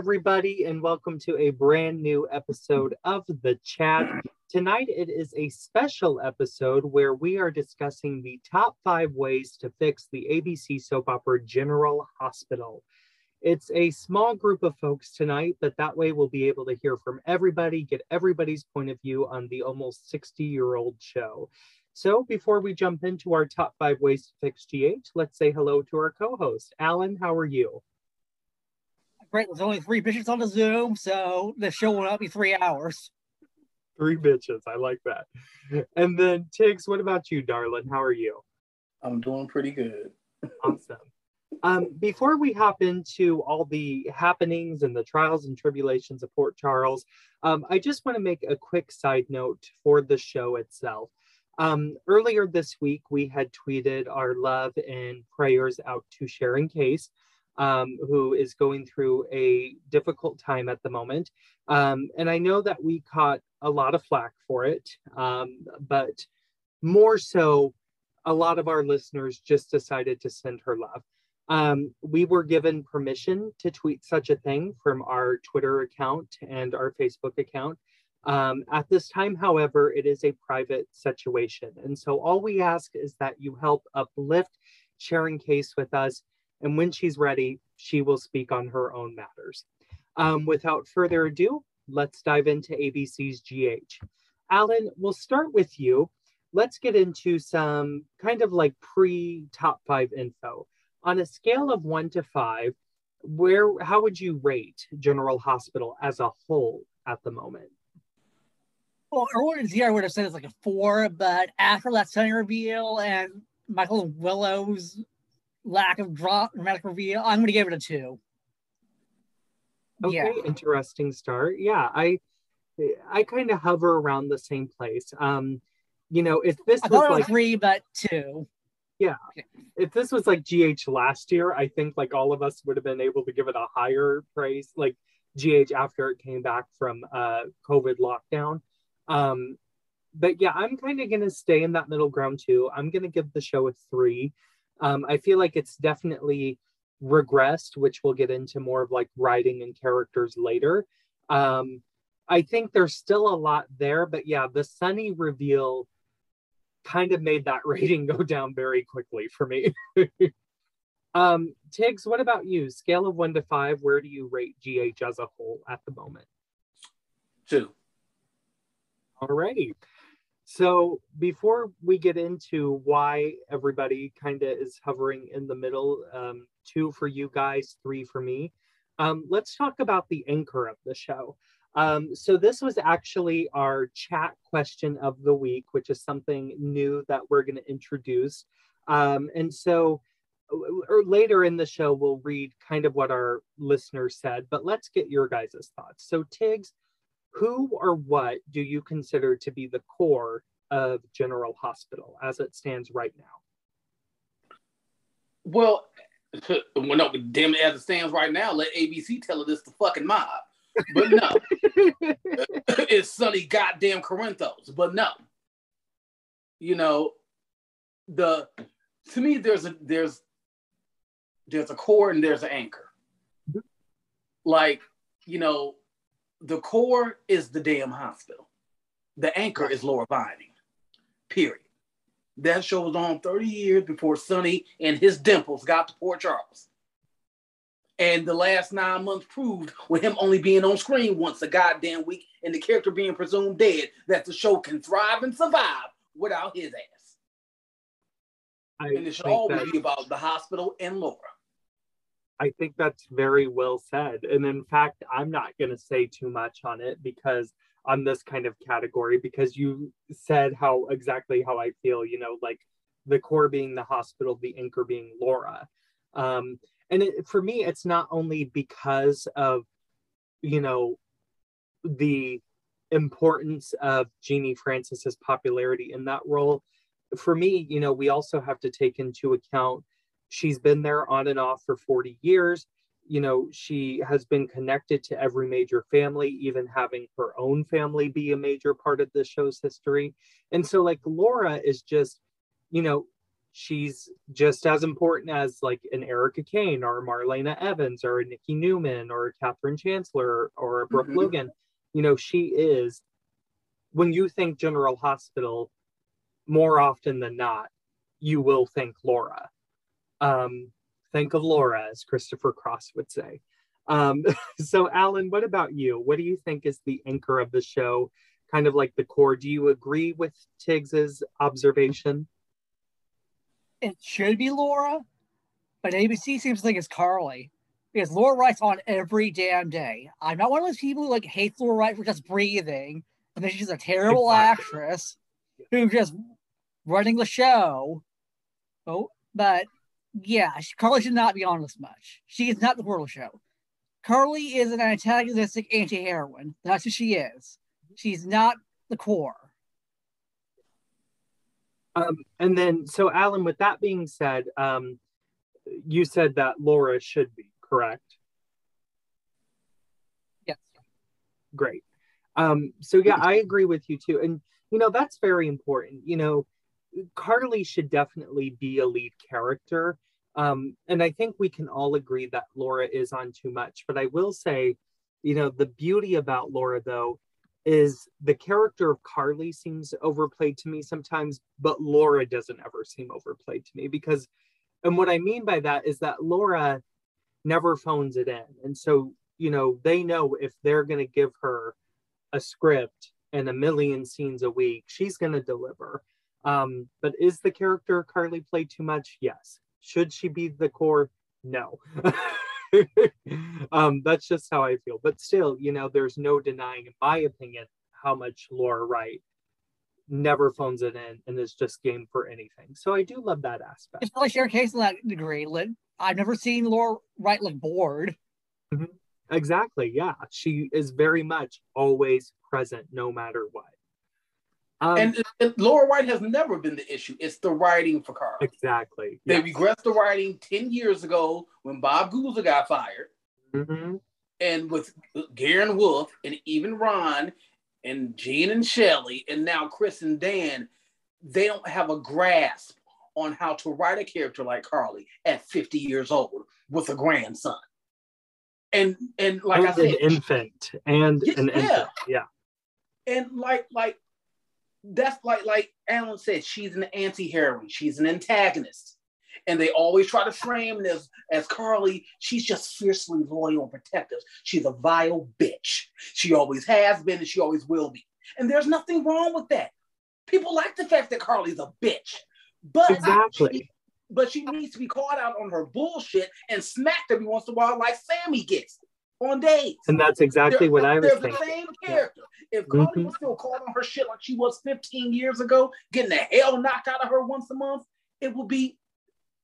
everybody, and welcome to a brand new episode of The Chat. Tonight, it is a special episode where we are discussing the top five ways to fix the ABC soap opera General Hospital. It's a small group of folks tonight, but that way we'll be able to hear from everybody, get everybody's point of view on the almost 60 year old show. So before we jump into our top five ways to fix GH, let's say hello to our co host. Alan, how are you? Great. There's only three bitches on the Zoom, so the show will not be three hours. Three bitches. I like that. And then, Tiggz, what about you, darling? How are you? I'm doing pretty good. awesome. Um, before we hop into all the happenings and the trials and tribulations of Port Charles, um, I just want to make a quick side note for the show itself. Um, earlier this week, we had tweeted our love and prayers out to Sharon Case um, who is going through a difficult time at the moment. Um, and I know that we caught a lot of flack for it, um, but more so, a lot of our listeners just decided to send her love. Um, we were given permission to tweet such a thing from our Twitter account and our Facebook account. Um, at this time, however, it is a private situation. And so all we ask is that you help uplift Sharon Case with us and when she's ready, she will speak on her own matters. Um, without further ado, let's dive into ABC's GH. Alan, we'll start with you. Let's get into some kind of like pre top five info. On a scale of one to five, where how would you rate General Hospital as a whole at the moment? Well, earlier this year I would have said it's like a four, but after that Sonny reveal and Michael Willow's lack of dramatic reveal, I'm going to give it a two. Okay, yeah. interesting start. Yeah, I I kind of hover around the same place. Um, you know, if this I was like three, but two. Yeah, okay. if this was like GH last year, I think like all of us would have been able to give it a higher praise. Like GH after it came back from uh, COVID lockdown. Um, but yeah, I'm kind of gonna stay in that middle ground too. I'm gonna give the show a three. Um, I feel like it's definitely regressed, which we'll get into more of like writing and characters later. Um, I think there's still a lot there, but yeah, the Sonny reveal kind of made that rating go down very quickly for me. um, Tiggz, what about you? Scale of one to five, where do you rate GH as a whole at the moment? Two. Alrighty. So before we get into why everybody kind of is hovering in the middle, um, two for you guys, three for me, um, let's talk about the anchor of the show. Um, so this was actually our chat question of the week, which is something new that we're going to introduce. Um, and so or later in the show, we'll read kind of what our listeners said, but let's get your guys' thoughts. So Tiggz, who or what do you consider to be the core of General Hospital as it stands right now? Well, well no, damn it, as it stands right now, let ABC tell it it's the fucking mob. But no, it's Sonny goddamn Corinthos. But no, you know, the to me there's a there's there's a core and there's an anchor. Mm-hmm. Like you know, the core is the damn hospital. The anchor is Laura Vining. Period. That show was on 30 years before Sonny and his dimples got to Port Charles. And the last nine months proved, with him only being on screen once a goddamn week and the character being presumed dead, that the show can thrive and survive without his ass. I and it should always that... be about the hospital and Laura. I think that's very well said. And in fact, I'm not going to say too much on it because on this kind of category, because you said how exactly how I feel, you know, like the core being the hospital, the anchor being Laura. Um, and it, for me, it's not only because of, you know, the importance of Genie Francis's popularity in that role. For me, you know, we also have to take into account she's been there on and off for 40 years you know she has been connected to every major family even having her own family be a major part of the show's history and so like laura is just you know she's just as important as like an Erica Kane or Marlena Evans or a Nikki Newman or a Catherine Chancellor or a Brooke mm-hmm. Logan. You know, she is when you think General Hospital, more often than not, you will think Laura. Um, think of Laura, as Christopher Cross would say. Um, so, Alan, what about you? What do you think is the anchor of the show? Kind of like the core. Do you agree with Tiggz's observation? It should be Laura, but ABC seems to think it's Carly because Laura Wright's on every damn day. I'm not one of those people who like hates Laura Wright for just breathing, and then she's a terrible exactly. actress who's just running the show. Oh, but yeah, Carly should not be on this much. She is not the Portal show. Carly is an antagonistic anti-heroine. That's who she is. She's not the core. Um, and then, so Alan, with that being said, um, you said that Laura should be correct. Yes. Great. Um, so yeah, I agree with you too, and you know that's very important. You know, Carly should definitely be a lead character, um, and I think we can all agree that Laura is on too much. But I will say, you know, the beauty about Laura though is the character of Carly seems overplayed to me sometimes, but Laura doesn't ever seem overplayed to me because, and what I mean by that is that Laura never phones it in. And so, you know, they know if they're going to give her a script and a million scenes a week, she's going to deliver. Um, but is the character Carly played too much? Yes. Should she be the core? No. um, that's just how I feel. But still, you know, there's no denying, in my opinion, how much Laura Wright never phones it in and is just game for anything. So I do love that aspect. It's like Sharon Case in that degree. I've never seen Laura Wright look bored. Mm-hmm. Exactly. Yeah. She is very much always present no matter what. Um, and, and, Laura Wright has never been the issue. It's the writing for Carl. Exactly. They yes. regressed the writing 10 years ago when Bob Guza got fired. Mm-hmm. And with Garin Wolf and even Ron and Jean and Shelly and now Chris and Dan, they don't have a grasp on how to write a character like Carly at 50 years old with a grandson. And and like and I said, an infant and yeah, an infant. Yeah. And like like that's like like Alan said, she's an anti-heroine, she's an antagonist. And they always try to frame this as Carly, she's just fiercely loyal and protective. She's a vile bitch. She always has been and she always will be. And there's nothing wrong with that. People like the fact that Carly's a bitch. But exactly. She, but she needs to be called out on her bullshit and smacked every once in a while, like Sami gets on days. And that's exactly they're, what I was thinking. the same character. Yeah. If Carly mm-hmm. was still called on her shit like she was 15 years ago, getting the hell knocked out of her once a month, it would be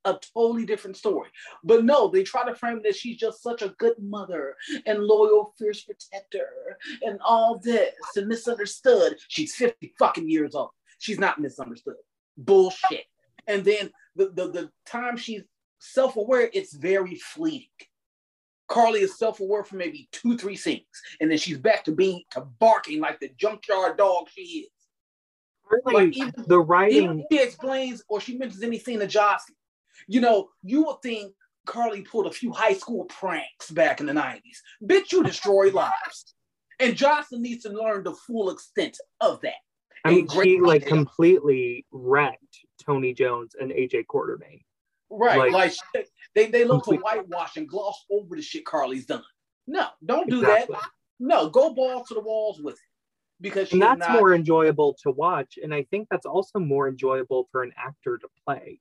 a totally different story. But no, they try to frame that she's just such a good mother and loyal, fierce protector and all this and misunderstood. She's 50 fucking years old. She's not misunderstood. Bullshit. And then the, the, the time she's self-aware, it's very fleeting. Carly is self-aware for maybe two, three scenes, and then she's back to being to barking like the junkyard dog she is. Really, like even, the writing even she explains or she mentions anything to Jocelyn. You know, you would think Carly pulled a few high school pranks back in the 90s. Bitch, you destroy lives. And Jocelyn needs to learn the full extent of that. I mean, she like completely wrecked Tony Jones and AJ Quartermaine. Right. Like, like they, they look to whitewash and gloss over the shit Carly's done. No, don't do exactly. that. No, go ball to the walls with it. Because and that's not... more enjoyable to watch. And I think that's also more enjoyable for an actor to play.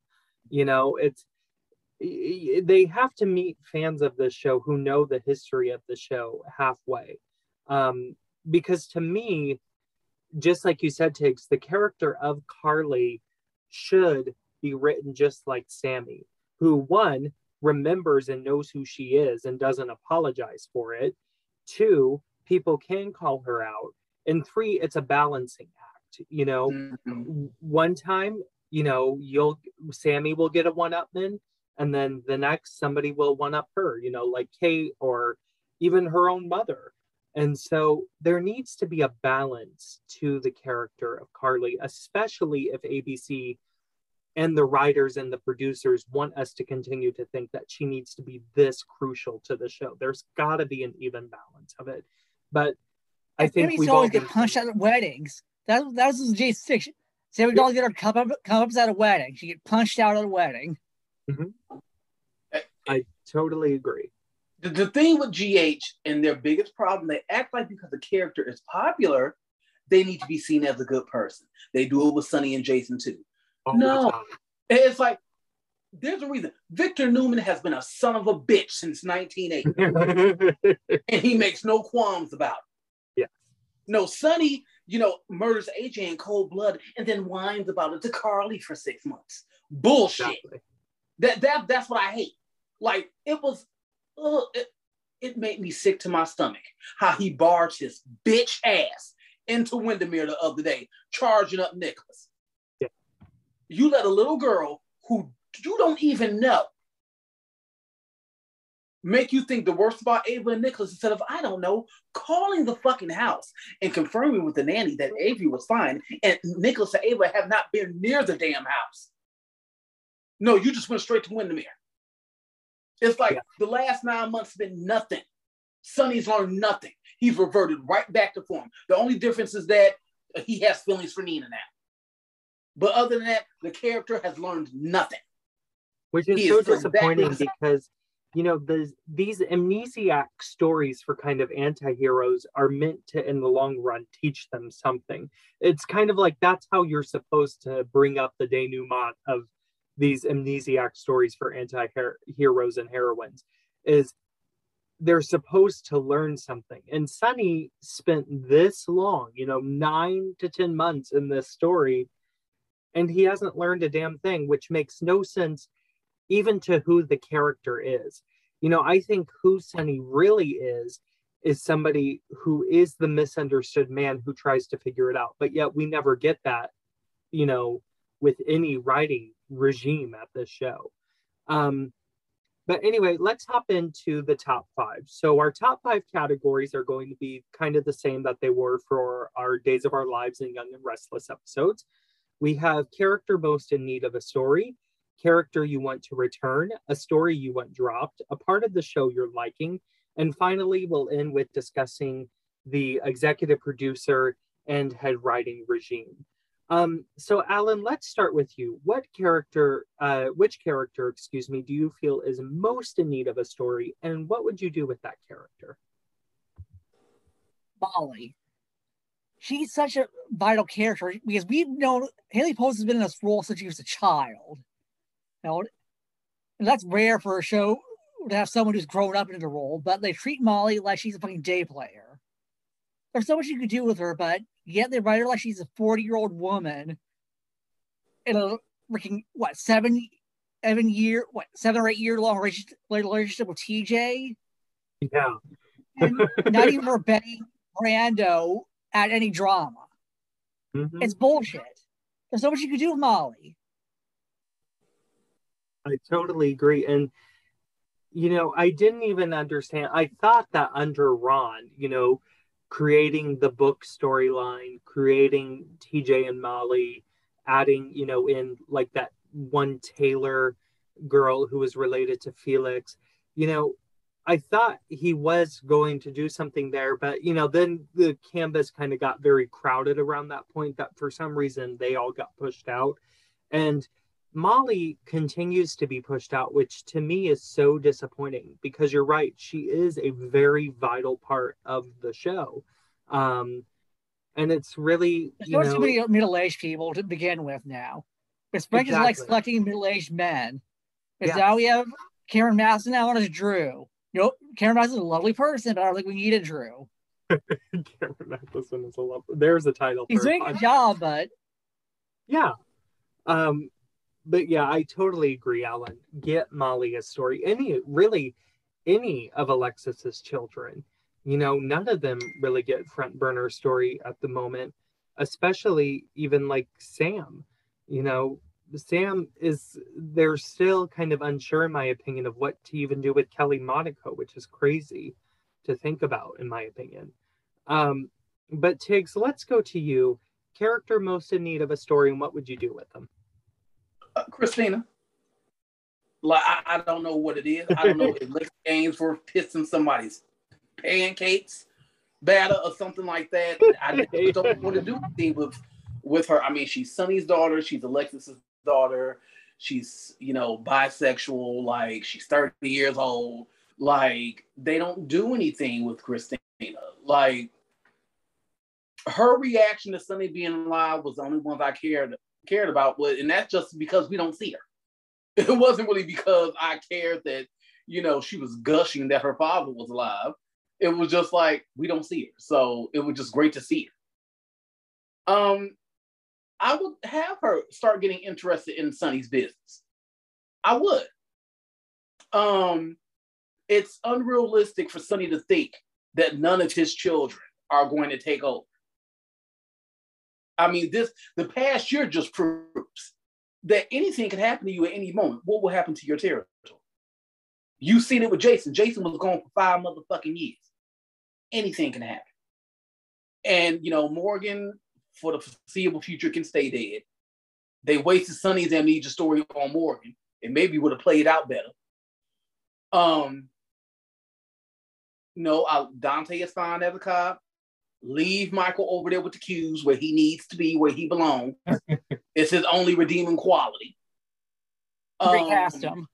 You know, it's they have to meet fans of the show who know the history of the show halfway. Um, because to me, just like you said, Tiggz, the character of Carly should be written just like Sami, who one remembers and knows who she is and doesn't apologize for it. Two, people can call her out. And three, it's a balancing act. You know, mm-hmm. one time, you know, you'll Sami will get a one upman, and then the next somebody will one up her, you know, like Kate or even her own mother. And so there needs to be a balance to the character of Carly, especially if ABC and the writers and the producers want us to continue to think that she needs to be this crucial to the show. There's got to be an even balance of it. But I think we we've always get punched out at weddings. That that was J six. Say we don't get our come up come ups at a wedding. She get punched out at a wedding. Mm-hmm. I totally agree. The, the thing with GH and their biggest problem, they act like because the character is popular, they need to be seen as a good person. They do it with Sonny and Jason too. No, it's like there's a reason. Victor Newman has been a son of a bitch since 1980, and he makes no qualms about it. Yeah. No, Sonny, you know, murders AJ in cold blood and then whines about it to Carly for six months. Bullshit. Exactly. That that that's what I hate. Like it was, uh, it, it made me sick to my stomach how he barged his bitch ass into Wyndemere the other day, charging up Nicholas. You let a little girl who you don't even know make you think the worst about Ava and Nicholas instead of, I don't know, calling the fucking house and confirming with the nanny that Avery was fine and Nicholas and Ava have not been near the damn house. No, you just went straight to Wyndemere. It's like yeah. the last nine months have been nothing. Sonny's learned nothing. He's reverted right back to form. The only difference is that he has feelings for Nina now. But other than that, the character has learned nothing. Which is so is disappointing because you know the, these amnesiac stories for kind of anti-heroes are meant to in the long run teach them something. It's kind of like that's how you're supposed to bring up the denouement of these amnesiac stories for anti-heroes and heroines is they're supposed to learn something. And Sonny spent this long you know nine to ten months in this story and he hasn't learned a damn thing which makes no sense even to who the character is. You know, I think who Sonny really is is somebody who is the misunderstood man who tries to figure it out. But yet we never get that, you know, with any writing regime at this show. Um, but anyway, let's hop into the top five. So our top five categories are going to be kind of the same that they were for our Days of Our Lives and Young and Restless episodes. We have character most in need of a story, character you want to return, a story you want dropped, a part of the show you're liking, and finally, we'll end with discussing the executive producer and head writing regime. Um, so, Alan, let's start with you. What character, uh, which character, excuse me, do you feel is most in need of a story, and what would you do with that character? Molly. She's such a vital character because we've known Haley Pullos has been in this role since she was a child. Now, and that's rare for a show to have someone who's grown up into the role, but they treat Molly like she's a fucking day player. There's so much you could do with her, but yet they write her like she's a 40 year old woman in a freaking, what, seven, seven year, what, seven or eight year long relationship with TJ? Yeah. and not even for Betty Brando at any drama. Mm-hmm. It's bullshit. There's so much you could do with Molly. I totally agree. And, you know, I didn't even understand. I thought that under Ron, you know, creating the book storyline, creating TJ and Molly, adding, you know, in like that one Taylor girl who was related to Felix, you know, I thought he was going to do something there, but you know, then the canvas kind of got very crowded around that point that for some reason they all got pushed out. And Molly continues to be pushed out, which to me is so disappointing because you're right. She is a very vital part of the show. Um, and it's really you know, many middle-aged people to begin with now. Frank exactly. is like selecting middle-aged men. Because now we have Cameron Mathison now as Drew. You know, Cameron Mathison is a lovely person, but I don't think we need a Drew. Cameron Mathison is a lovely. There's a title. He's doing a good job, but yeah. Um, but yeah, I totally agree, Alan. Get Molly a story. Any really any of Alexis's children. You know, none of them really get front burner story at the moment, especially even like Sam. You know, Sam is they're still kind of unsure, in my opinion, of what to even do with Kelly Monaco, which is crazy to think about, in my opinion. Um, but Tiggz, let's go to you. Character most in need of a story, and what would you do with them? Uh, Kristina. Like I, I, don't know what it is. I don't know if Lex Gaines for pissing somebody's pancakes batter or something like that. I don't want to do anything with with her. I mean, she's Sonny's daughter. She's Alexis's daughter. She's you know bisexual. Like she's thirty years old. Like they don't do anything with Kristina. Like her reaction to Sonny being alive was the only ones I cared cared about. And that's just because we don't see her. It wasn't really because I cared that you know she was gushing that her father was alive it was just like we don't see her. So it was just great to see her. Um, I would have her start getting interested in Sonny's business. I would. Um, it's unrealistic for Sonny to think that none of his children are going to take over. I mean, this the past year just proves that anything can happen to you at any moment. What will happen to your territory? You've seen it with Jason. Jason was gone for five motherfucking years anything can happen. And you know, Morgan for the foreseeable future can stay dead. They wasted Sonny's amnesia story on Morgan. It maybe would have played out better. Um, no, I, Dante is fine as a cop. Leave Michael over there with the cues where he needs to be, where he belongs. it's his only redeeming quality. Recast um, him.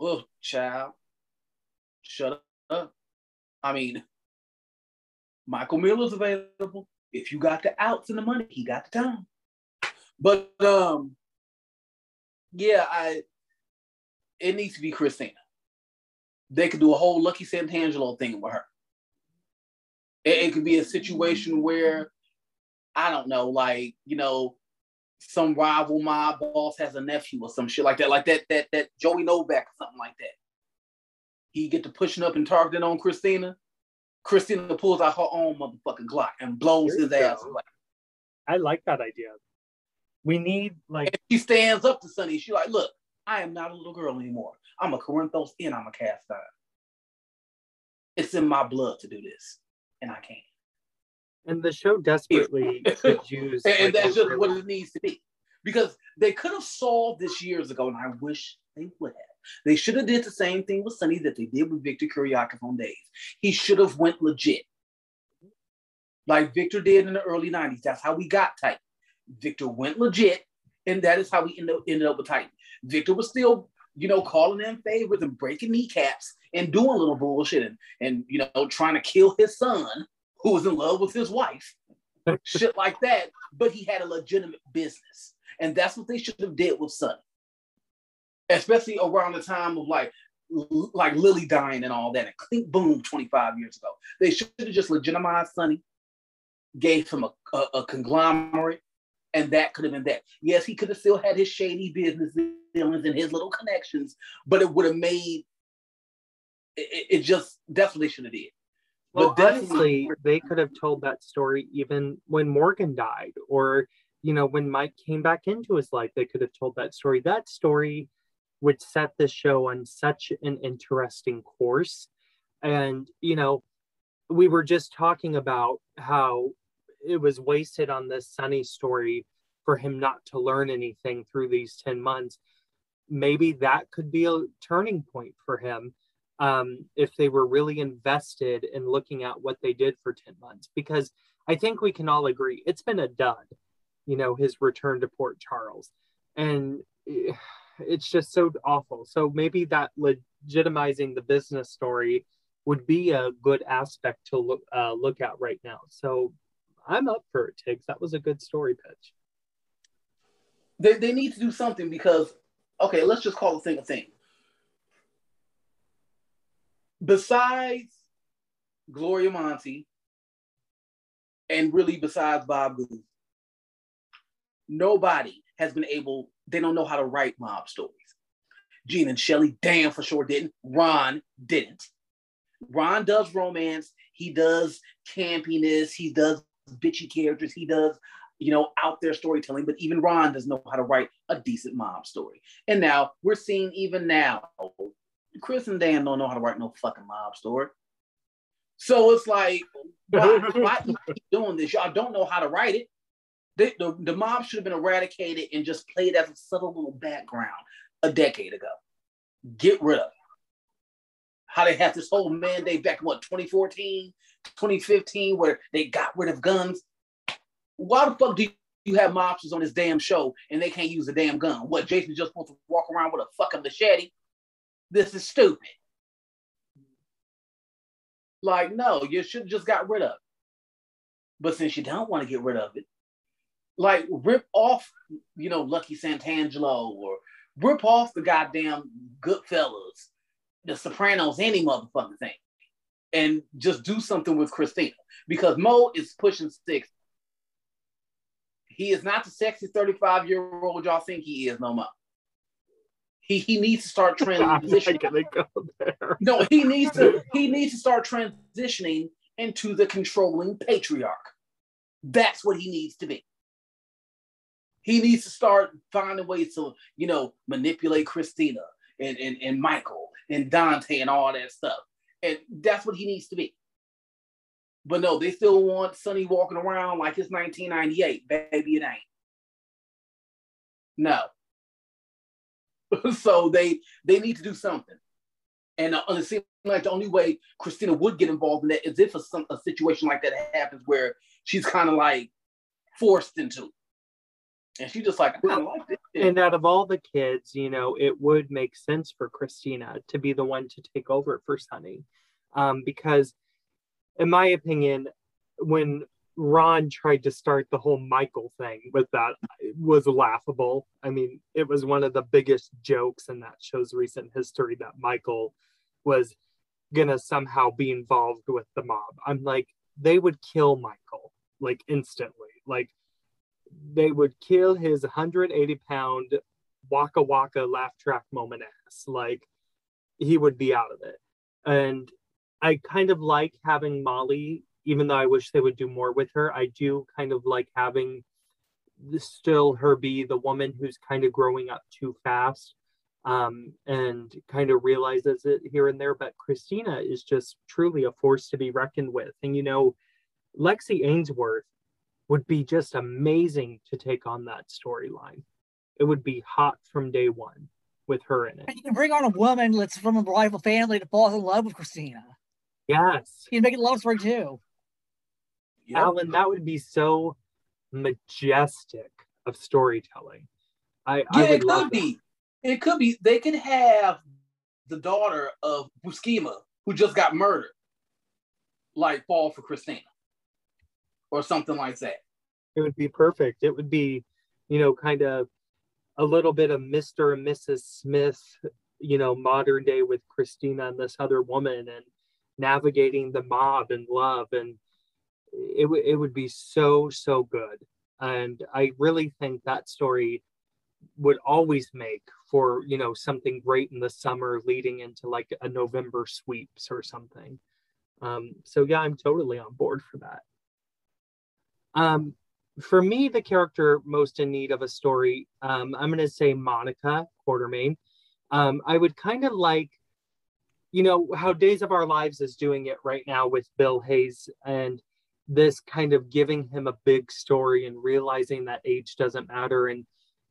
Oh, child. Shut up. I mean, Michael Miller's available. If you got the outs and the money, he got the time. But um, yeah, I it needs to be Kristina. They could do a whole Lucky Santangelo thing with her. It, it could be a situation where I don't know, like you know, some rival mob boss has a nephew or some shit like that, like that that that Joey Novak or something like that. He get to pushing up and targeting on Kristina. Kristina pulls out her own motherfucking Glock and blows his ass away. I like that idea. We need like and she stands up to Sonny. She's like, look, I am not a little girl anymore. I'm a Corinthos and I'm a Cassadine. It's in my blood to do this, and I can't. And the show desperately could use, and, like, that's just what it needs to be, because they could have solved this years ago, and I wish they would have. They should have did the same thing with Sonny that they did with Victor Kiriakis on days. He should have went legit. Like Victor did in the early 90s. That's how we got Titan. Victor went legit, and that is how we ended up, ended up with Titan. Victor was still, you know, calling in favors and breaking kneecaps and doing little bullshit and, and you know, trying to kill his son who was in love with his wife. Shit like that. But he had a legitimate business. And that's what they should have did with Sonny especially around the time of like like Lily dying and all that, and Clink Boom 25 years ago. They should have just legitimized Sonny, gave him a, a, a, conglomerate, and that could have been that. Yes, he could have still had his shady business dealings and his little connections, but it would have made it, it just they should have did. Well, but definitely, they could have told that story even when Morgan died, or you know, when Mike came back into his life, they could have told that story. That story would set the show on such an interesting course. And, you know, we were just talking about how it was wasted on this Sonny story for him not to learn anything through these 10 months. Maybe that could be a turning point for him um, if they were really invested in looking at what they did for 10 months. Because I think we can all agree it's been a dud, you know, his return to Port Charles. And eh, it's just so awful. So maybe that legitimizing the business story would be a good aspect to look uh, look at right now. So I'm up for it, Tiggz. That was a good story pitch. They, they need to do something because okay, let's just call the thing a thing. Besides Gloria Monty, and really besides Bob Guza, nobody has been able they don't know how to write mob stories. Jean and Shelly, damn for sure didn't. Ron didn't. Ron does romance. He does campiness. He does bitchy characters. He does, you know, out there storytelling. But even Ron doesn't know how to write a decent mob story. And now we're seeing even now, Chris and Dan don't know how to write no fucking mob story. So it's like, why, why keep doing this? Y'all don't know how to write it. They, the, the mob should have been eradicated and just played as a subtle little background a decade ago. Get rid of it. How they had this whole mandate back in what 2014, 2015, where they got rid of guns. Why the fuck do you have mobsters on this damn show and they can't use a damn gun? What Jason's just supposed to walk around with a fucking machete? This is stupid. Like, no, you should just got rid of it. But since you don't want to get rid of it, like rip off, you know, Lucky Santangelo or rip off the goddamn Goodfellas, The Sopranos, any motherfucking thing, and just do something with Kristina because Mo is pushing six. He is not the sexy 35 year old y'all think he is no more. He he needs to start transitioning. No, he needs to he needs to start transitioning into the controlling patriarch. That's what he needs to be. He needs to start finding ways to, you know, manipulate Kristina and, and, and Michael and Dante and all that stuff. And that's what he needs to be. But no, they still want Sonny walking around like it's 1998. Baby, it ain't. No. so they they need to do something. And, uh, it seems like the only way Kristina would get involved in that is if a, a situation like that happens where she's kind of like forced into. And she just like, like. And out of all the kids, you know, it would make sense for Kristina to be the one to take over for Sonny. Um, because, in my opinion, when Ron tried to start the whole Michael thing with that was laughable. I mean, it was one of the biggest jokes in that show's recent history that Michael was gonna somehow be involved with the mob. I'm like, they would kill Michael like instantly. Like they would kill his 180 pound waka waka laugh track moment ass. Like he would be out of it. And I kind of like having Molly even though I wish they would do more with her, I do kind of like having still her be the woman who's kind of growing up too fast um, and kind of realizes it here and there. But Kristina is just truly a force to be reckoned with. And, you know, Lexi Ainsworth would be just amazing to take on that storyline. It would be hot from day one with her in it. And you can bring on a woman that's from a rival family to fall in love with Kristina. Yes. You can make it love story too. Yep. Alan, that would be so majestic of storytelling. I, yeah, I it could be. That. It could be. They could have the daughter of Buscema, who just got murdered, like fall for Kristina, or something like that. It would be perfect. It would be, you know, kind of a little bit of Mr. and Mrs. Smith, you know, modern day with Kristina and this other woman and navigating the mob and love and it, w- it would be so so good and i really think that story would always make for you know something great in the summer leading into like a november sweeps or something um, so yeah i'm totally on board for that um, for me the character most in need of a story um, i'm going to say monica Quartermaine. um, i would kind of like you know how days of our lives is doing it right now with bill hayes and this kind of giving him a big story and realizing that age doesn't matter and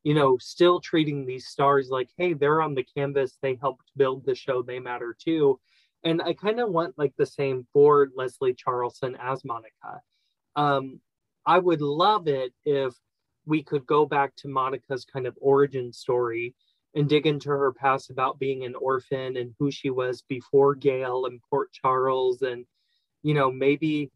you know still treating these stars like hey they're on the canvas they helped build the show they matter too and i kind of want like the same for leslie charleson as monica um i would love it if we could go back to monica's kind of origin story and dig into her past about being an orphan and who she was before gail and port charles and you know maybe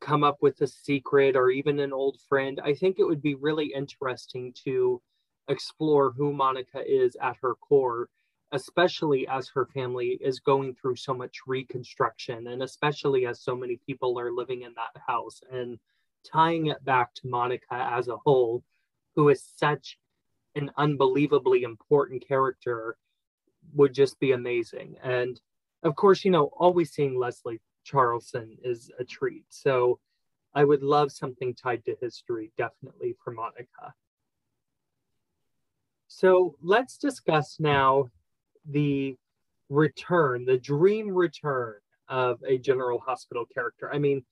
come up with a secret or even an old friend. I think it would be really interesting to explore who Monica is at her core, especially as her family is going through so much reconstruction and especially as so many people are living in that house and tying it back to Monica as a whole, who is such an unbelievably important character would just be amazing. And of course, you know, always seeing Leslie Charleson is a treat. So I would love something tied to history, definitely for Monica. So let's discuss now the return, the dream return of a General Hospital character. I mean,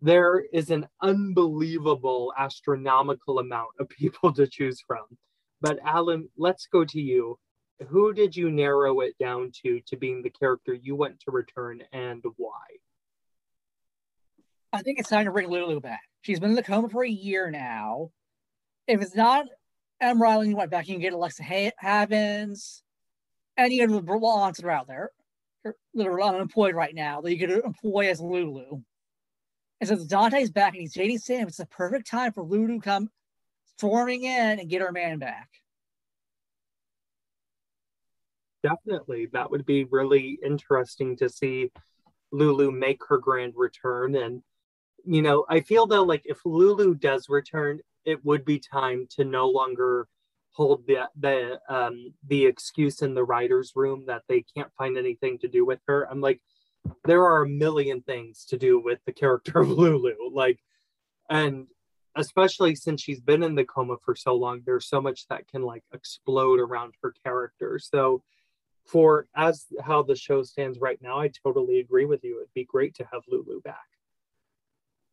there is an unbelievable astronomical amount of people to choose from. But Alan, let's go to you. Who did you narrow it down to to being the character you want to return and why? I think it's time to bring Lulu back. She's been in the coma for a year now. If it's not Emme Rylan, you want back, you can get Alexa Havins, any of the blondes that are out there that are unemployed right now that you could employ as Lulu. And since Dante's back and he's dating Sam, it's the perfect time for Lulu to come storming in and get her man back. Definitely. That would be really interesting to see Lulu make her grand return. And, you know, I feel though, like if Lulu does return, it would be time to no longer hold the the um the excuse in the writers room that they can't find anything to do with her i'm like there are a million things to do with the character of lulu like and especially since she's been in the coma for so long there's so much that can like explode around her character so for as how the show stands right now i totally agree with you it'd be great to have lulu back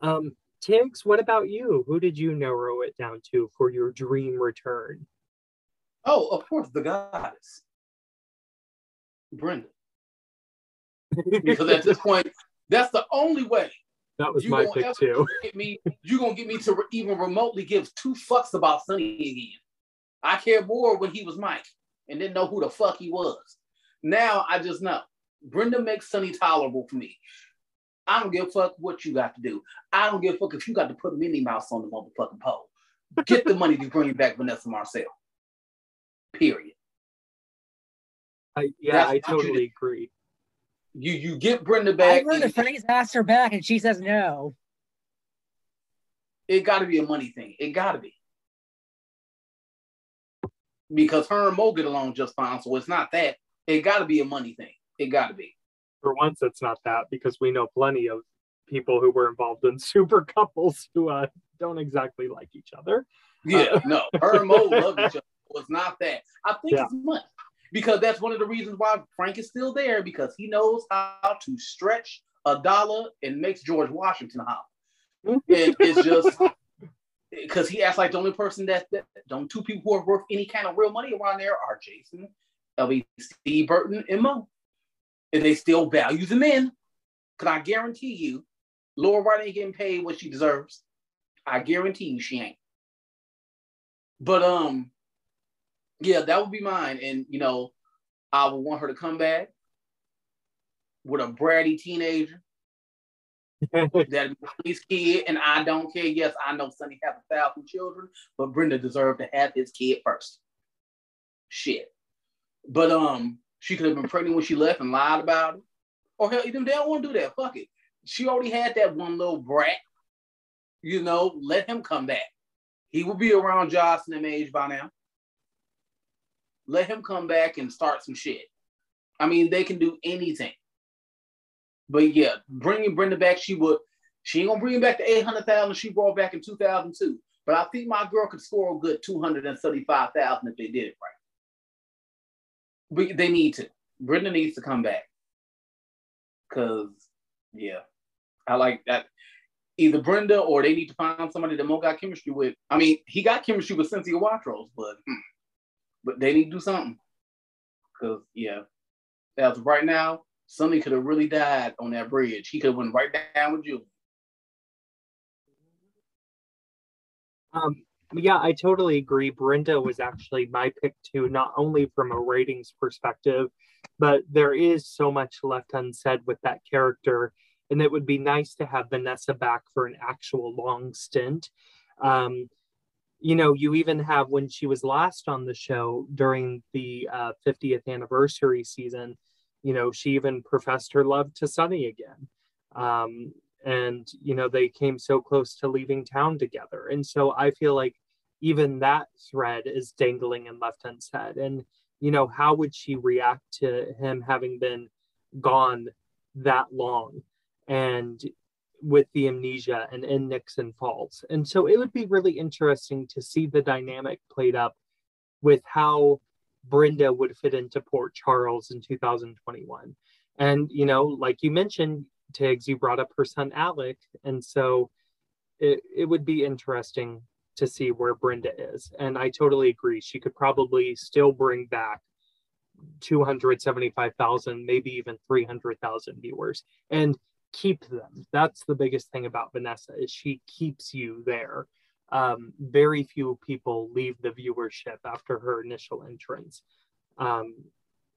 um Tiggz, what about you? Who did you narrow it down to for your dream return? Oh, of course, the goddess, Brenda. because at this point, that's the only way. That was my pick too. Get me, you're gonna get me to re- even remotely give two fucks about Sonny again. I cared more when he was Mike and didn't know who the fuck he was. Now I just know. Brenda makes Sonny tolerable for me. I don't give a fuck what you got to do. I don't give a fuck if you got to put Minnie Mouse on the motherfucking pole. Get the money to bring back Vanessa Marcil. Period. I, yeah, That's I totally agree. You you get Brenda back. I heard the Franks asked her back, and she says no. It got to be a money thing. It got to be because her and Mo get along just fine. So it's not that. It got to be a money thing. It got to be. For once, it's not that because we know plenty of people who were involved in super couples who uh, don't exactly like each other. Yeah, uh, no, her and Mo love each other It's not that. I think yeah. it's money because that's one of the reasons why Frank is still there because he knows how to stretch a dollar and makes George Washington holler. and it's just because he acts like the only person that, that the two people who are worth any kind of real money around there are Jason, LB, Steve Burton, and Mo. And they still value the men. Because I guarantee you, Laura Wright ain't getting paid what she deserves. I guarantee you she ain't. But um, yeah, that would be mine. And you know, I would want her to come back with a bratty teenager. that his kid, and I don't care. Yes, I know Sonny has a thousand children, but Brenda deserved to have his kid first. Shit. But um, she could have been pregnant when she left and lied about it. Or hell, even they don't want to do that. Fuck it. She already had that one little brat. You know, let him come back. He will be around Jocelyn age by now. Let him come back and start some shit. I mean, they can do anything. But yeah, bringing Brenda back, she would. She ain't gonna bring back the eight hundred thousand she brought back in two thousand two. But I think my girl could score a good two hundred and thirty-five thousand if they did it right. But they need to. Brenda needs to come back. Cause yeah, I like that. Either Brenda or they need to find somebody that Mo got chemistry with. I mean, he got chemistry with Cynthia Watros, but hmm, but they need to do something. Cause yeah, as right now, Sonny could have really died on that bridge. He could have went right down with you. Um, yeah, I totally agree. Brenda was actually my pick too, not only from a ratings perspective, but there is so much left unsaid with that character. And it would be nice to have Vanessa back for an actual long stint. Um, you know, you even have when she was last on the show during the uh, 50th anniversary season, you know, she even professed her love to Sonny again. Um, and, you know, they came so close to leaving town together. And so I feel like even that thread is dangling and left unsaid. And, you know, how would she react to him having been gone that long? And, with the amnesia and in Nixon Falls. And so it would be really interesting to see the dynamic played up with how Brenda would fit into Port Charles in 2021. And, you know, like you mentioned, Tiggz, you brought up her son Alec, and so it, it would be interesting to see where Brenda is. And I totally agree. She could probably still bring back 275,000, maybe even 300,000 viewers and keep them. That's the biggest thing about Vanessa is she keeps you there. Um, very few people leave the viewership after her initial entrance. Um,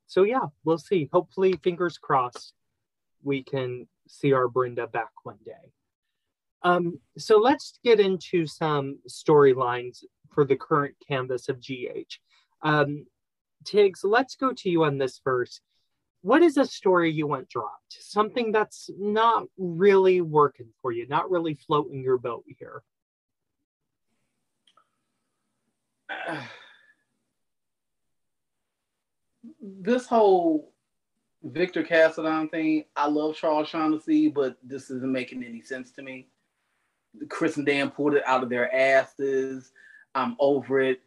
so yeah, we'll see. Hopefully, fingers crossed, we can see our Brenda back one day. Um, so let's get into some storylines for the current canvas of GH. Um, Tiggz, let's go to you on this first. What is a story you want dropped? Something that's not really working for you, not really floating your boat here. this whole Victor Cassadine thing, I love Charles Shaughnessy, but this isn't making any sense to me. Chris and Dan pulled it out of their asses. I'm over it.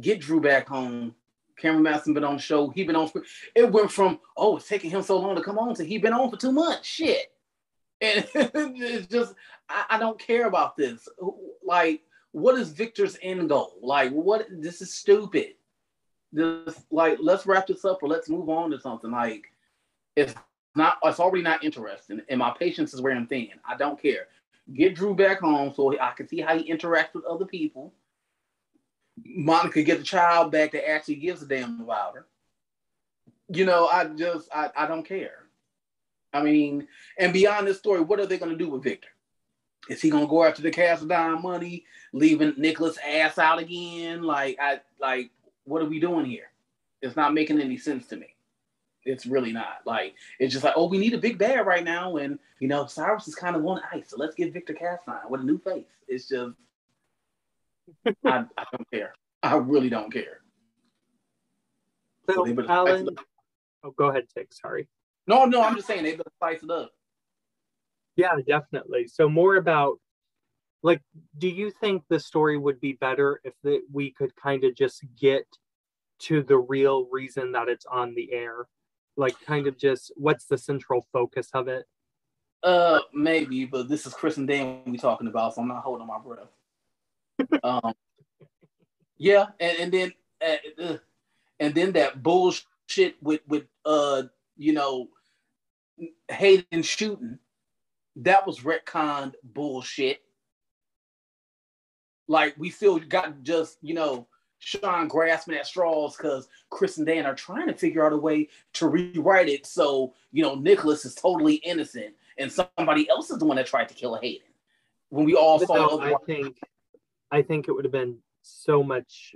Get Drew back home. Cameron Mathison been on the show. He been on. Screen. It went from oh, it's taking him so long to come on to he been on for two months. Shit, and it's just I, I don't care about this. Like, what is Victor's end goal? Like, what? This is stupid. This like let's wrap this up or let's move on to something. Like, it's not. It's already not interesting, and my patience is wearing thin. I don't care. Get Drew back home so I can see how he interacts with other people Monica get the child back that actually gives a damn about her. You know, I just I, I don't care. I mean, and beyond this story, what are they gonna do with Victor? Is he gonna go after the cast Cassadine money, leaving Nicholas ass out again? Like I like what are we doing here? It's not making any sense to me. It's really not. Like it's just like, oh, we need a big bad right now, and you know, Cyrus is kind of on ice, so let's get Victor Cassadine with a new face. It's just I, I don't care. I really don't care. So, so Alan, oh, go ahead, Tick. Sorry. No, no, I'm just saying they better spice it up. Yeah, definitely. So more about like, do you think the story would be better if the, we could kind of just get to the real reason that it's on the air? Like, kind of just what's the central focus of it? Uh, maybe, but this is Chris and Dan we talking about, so I'm not holding my breath um, yeah, and, and then uh, and then that bullshit with with uh you know Hayden shooting that was retconned bullshit. Like we still got just you know Shawn grasping at straws because Chris and Dan are trying to figure out a way to rewrite it so you know Nicholas is totally innocent and somebody else is the one that tried to kill Hayden. When we all saw, no, I think I think it would have been so much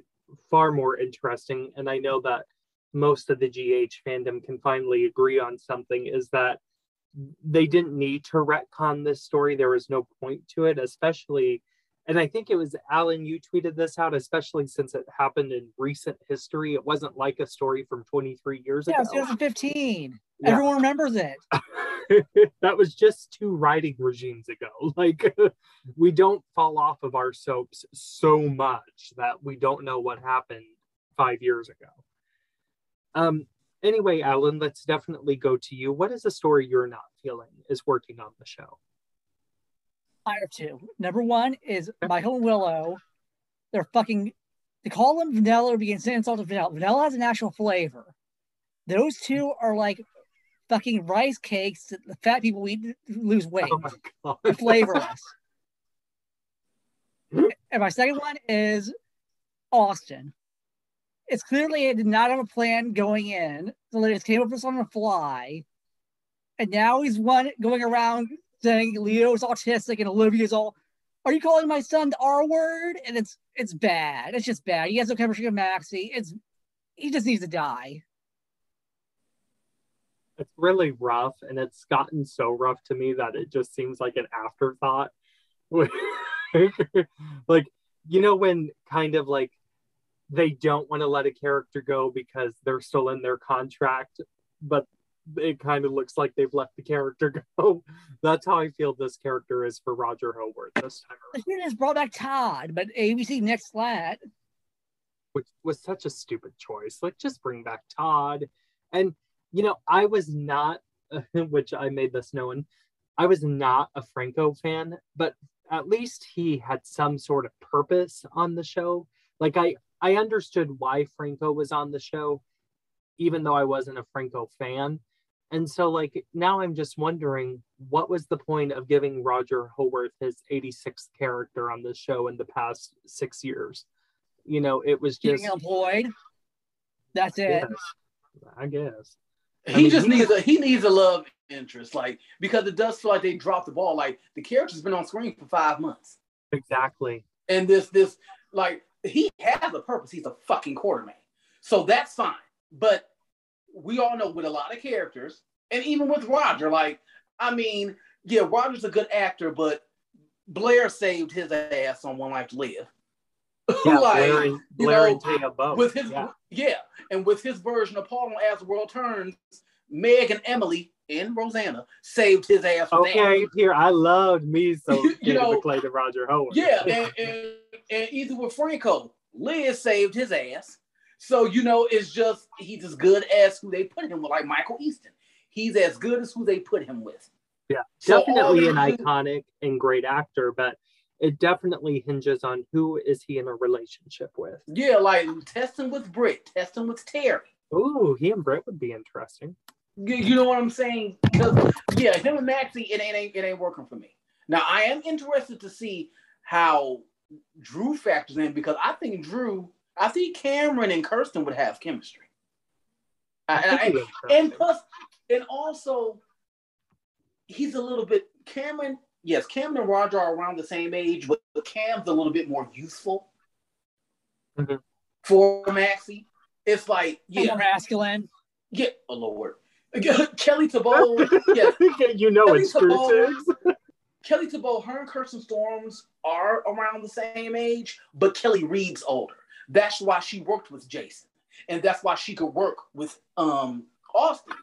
far more interesting. And I know that most of the GH fandom can finally agree on something is that they didn't need to retcon this story. There was no point to it, especially, and I think it was Alan, you tweeted this out, especially since it happened in recent history. It wasn't like a story from 23 years yeah, ago. Yeah, 2015. Yeah. Everyone remembers it. that was just two writing regimes ago. Like we don't fall off of our soaps so much that we don't know what happened five years ago. Um anyway, Alan, let's definitely go to you. What is a story you're not feeling is working on the show? I have two. Number one is Michael and Willow. They're fucking to call them vanilla would be insane insult to vanilla. Vanilla has an actual flavor. Those two are like fucking rice cakes that the fat people eat lose oh weight. Oh flavorless. and my second one is Austin. It's clearly it did not have a plan going in, so they just came up with something on the fly. And now he's one going around saying Leo's autistic and Olivia's all, are you calling my son the R word? And it's it's bad. It's just bad. He has no chemistry with Maxie. It's he just needs to die it's really rough and it's gotten so rough to me that it just seems like an afterthought like you know when kind of like they don't want to let a character go because they're still in their contract but it kind of looks like they've let the character go. That's how I feel this character is for Roger Howarth this time around. He just brought back Todd, but ABC next flat. Which was such a stupid choice. Like just bring back Todd. And you know, I was not which I made this known, I was not a Franco fan, but at least he had some sort of purpose on the show. Like I I understood why Franco was on the show, even though I wasn't a Franco fan. And so like now I'm just wondering what was the point of giving Roger Howarth his 86th character on the show in the past six years? You know, it was just Getting employed. That's it. Yes, I guess. He I mean, just he- needs a he needs a love interest, like because it does feel like they dropped the ball. Like the character's been on screen for five months, Exactly. and this this like he has a purpose. He's a fucking Quartermaine, so that's fine. But we all know with a lot of characters, and even with Roger, like I mean, yeah, Roger's a good actor, but Blair saved his ass on One Life to Live. Yeah, Like, Blair and, you know, with his yeah. yeah. and with his version of Paul on As the World Turns, Meg and Emily and Rosanna saved his ass. Okay, here I loved me so You know, McClay to Roger Howarth. Yeah, and, and, and either with Franco, Liz saved his ass. So you know, it's just he's as good as who they put him with, like Michael Easton. He's as good as who they put him with. Yeah, So definitely an iconic and great actor, but it definitely hinges on who is he in a relationship with. Yeah, like testing with Britt, testing with Terry. Ooh, he and Britt would be interesting. You, you know what I'm saying? Because yeah, him and Maxie, it ain't, ain't it ain't working for me. Now I am interested to see how Drew factors in because I think Drew, I think Cameron and Kirsten would have chemistry. I- I think I- he'd be and plus, and also, he's a little bit Cameron. Yes, Cam and Roger are around the same age, but Cam's a little bit more youthful Mhm. for Maxie. It's like, More yeah, masculine. yeah, oh Lord, Kelly Thiebaud, yeah, you know Kelly it's true, Thiebaud- Kelly Thiebaud, her and Kirsten Storms are around the same age, but Kelly Reed's older. That's why she worked with Jason, and that's why she could work with um Austin.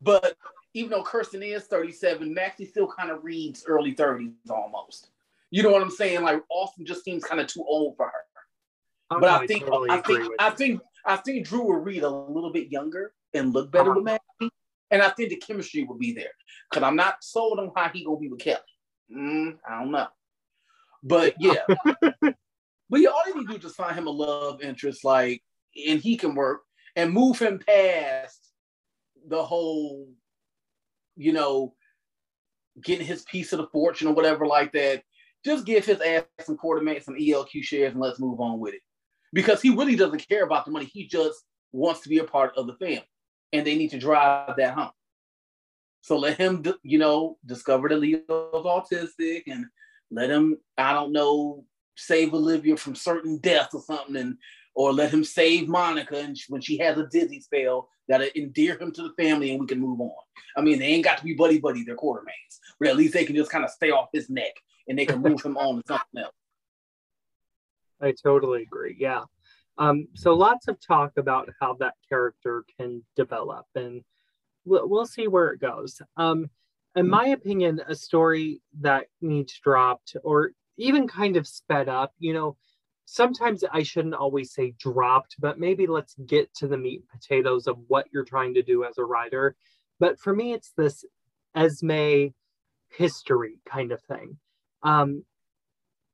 But even though Kirsten is 37, Maxie still kind of reads early 30s almost. You know what I'm saying? Like Austin just seems kind of too old for her. Oh, But no, I think totally I agree think I think I think Drew will read a little bit younger and look better with Maxie. And I think the chemistry will be there. Cause I'm not sold on how he gonna be with Kelly. Mm, I don't know. But yeah. but yeah, all you need to do is just find him a love interest, like, and he can work and move him past the whole, you know, getting his piece of the fortune or whatever like that. Just give his ass some Quartermaines, some ELQ shares, and let's move on with it. Because he really doesn't care about the money. He just wants to be a part of the family. And they need to drive that home. So let him, you know, discover that Leo's autistic and let him, I don't know, save Olivia from certain death or something, and or let him save Monica and sh- when she has a dizzy spell that'll endear him to the family and we can move on. I mean, they ain't got to be buddy buddy, they're Quartermaines, but at least they can just kind of stay off his neck and they can move him on to something else. I totally agree. Yeah. Um, so lots of talk about how that character can develop, and we'll, we'll see where it goes. Um, in my opinion, a story that needs dropped or even kind of sped up, you know, sometimes I shouldn't always say dropped, but maybe let's get to the meat and potatoes of what you're trying to do as a writer. But for me, it's this Esme history kind of thing. Um,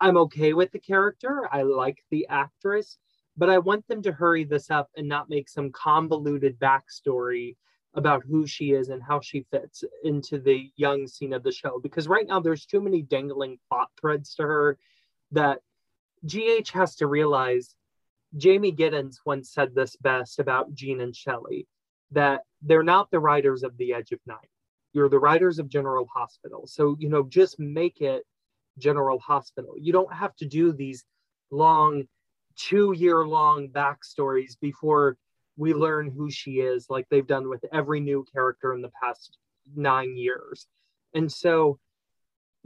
I'm okay with the character. I like the actress, but I want them to hurry this up and not make some convoluted backstory about who she is and how she fits into the young scene of the show. Because right now there's too many dangling plot threads to her that GH has to realize. Jamey Giddens once said this best about Jean and Shelly that they're not the writers of The Edge of Night. You're the writers of General Hospital. So, you know, just make it General Hospital. You don't have to do these long, two year long backstories before we learn who she is, like they've done with every new character in the past nine years. And so,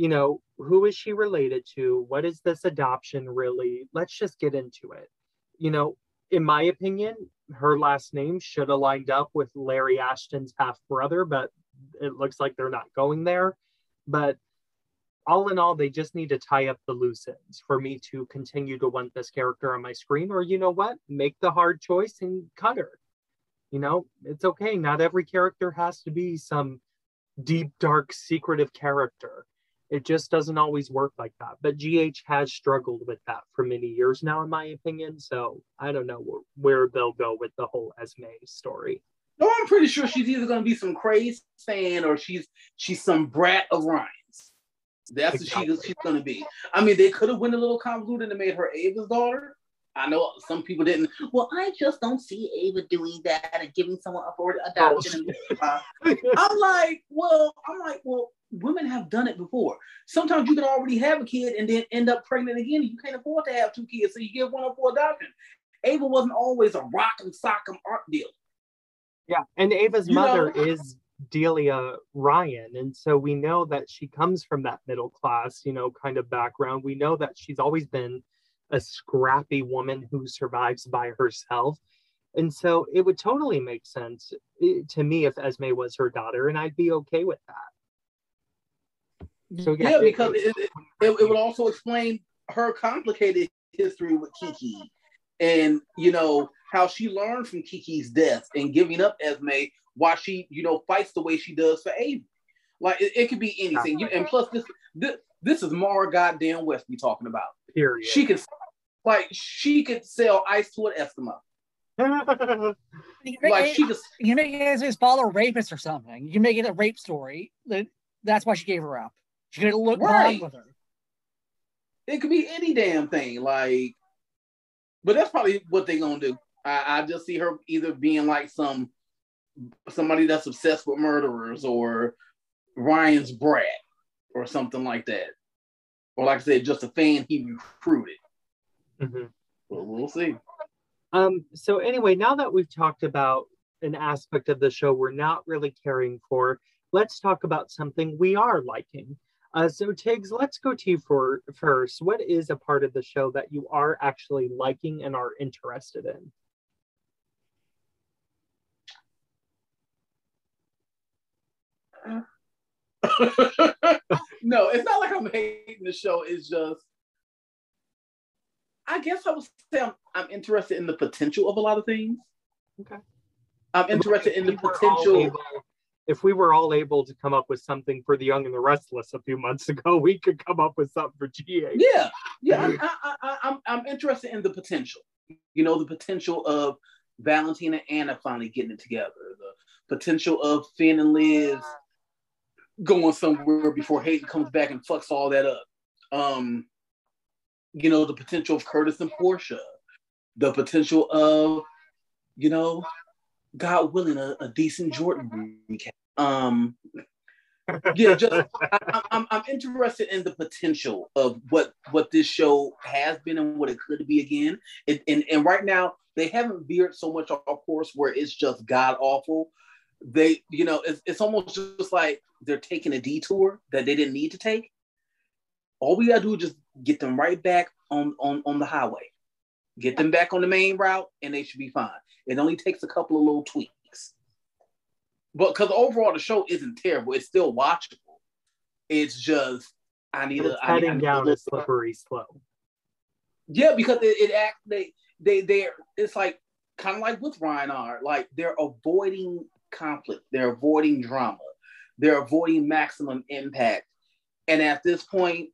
you know, who is she related to? What is this adoption really? Let's just get into it. You know, in my opinion, her last name should have lined up with Larry Ashton's half brother, but it looks like they're not going there. But all in all, they just need to tie up the loose ends for me to continue to want this character on my screen. Or you know what? Make the hard choice and cut her. You know, it's okay. Not every character has to be some deep, dark, secretive character. It just doesn't always work like that. But GH has struggled with that for many years now, in my opinion. So I don't know where they'll go with the whole Esme story. No, I'm pretty sure she's either going to be some crazy fan or she's she's some brat of Ryan's. That's exactly. what she, she's going to be. I mean, they could have went a little convoluted and made her Ava's daughter. I know some people didn't. Well, I just don't see Ava doing that and giving someone up for oh, adoption. Oh. I'm like, well, I'm like, well, women have done it before. Sometimes you can already have a kid and then end up pregnant again. You can't afford to have two kids, so you give one up for adoption. Ava wasn't always a rock and sock and art deal. Yeah, and Ava's you mother know? is Delia Ryan. And so we know that she comes from that middle class, you know, kind of background. We know that she's always been a scrappy woman who survives by herself. And so it would totally make sense eh, to me if Esme was her daughter, and I'd be okay with that. So yeah, yeah because it, it, it, it would also explain her complicated history with Kiki, and you know how she learned from Kiki's death and giving up Esme, why she you know fights the way she does for Avery. Like it, it could be anything. You, and plus this, this this is Maura goddamn West we talking about. Period. She could like she could sell ice to an Eskimo. like she just you make it as his father rapist or something. You make it a rape story. That that's why she gave her up. She could look right. with her. It could be any damn thing. Like, but that's probably what they're gonna do. I, I just see her either being like some somebody that's obsessed with murderers or Ryan's brat or something like that. Or like I said, just a fan he recruited. Mm-hmm. Well, we'll see. Um, so anyway, now that we've talked about an aspect of the show we're not really caring for, let's talk about something we are liking. Uh, so Tiggz, let's go to you for first. What is a part of the show that you are actually liking and are interested in? no, it's not like I'm hating the show. It's just I guess I would say I'm, I'm interested in the potential of a lot of things. Okay. I'm interested in the potential. If we were all able to come up with something for the Young and the Restless a few months ago, we could come up with something for GA. Yeah, yeah. I'm, I, I, I'm, I'm interested in the potential. You know, the potential of Valentina and Anna finally getting it together. The potential of Finn and Liz going somewhere before Hayden comes back and fucks all that up. Um, you know, the potential of Curtis and Portia, the potential of, you know, God willing, a, a decent Jordan recap. Um, yeah, just I, I'm I'm interested in the potential of what what this show has been and what it could be again. It, and and right now they haven't veered so much off course where it's just god awful. They, you know, it's, it's almost just like they're taking a detour that they didn't need to take. All we gotta do is just get them right back on, on, on the highway. Get them back on the main route and they should be fine. It only takes a couple of little tweaks. But because overall the show isn't terrible, it's still watchable. It's just I need it's a heading down a slippery slope. Yeah, because it, it act they they they're it's like kind of like with Y&R Like they're avoiding conflict, they're avoiding drama, they're avoiding maximum impact. And at this point,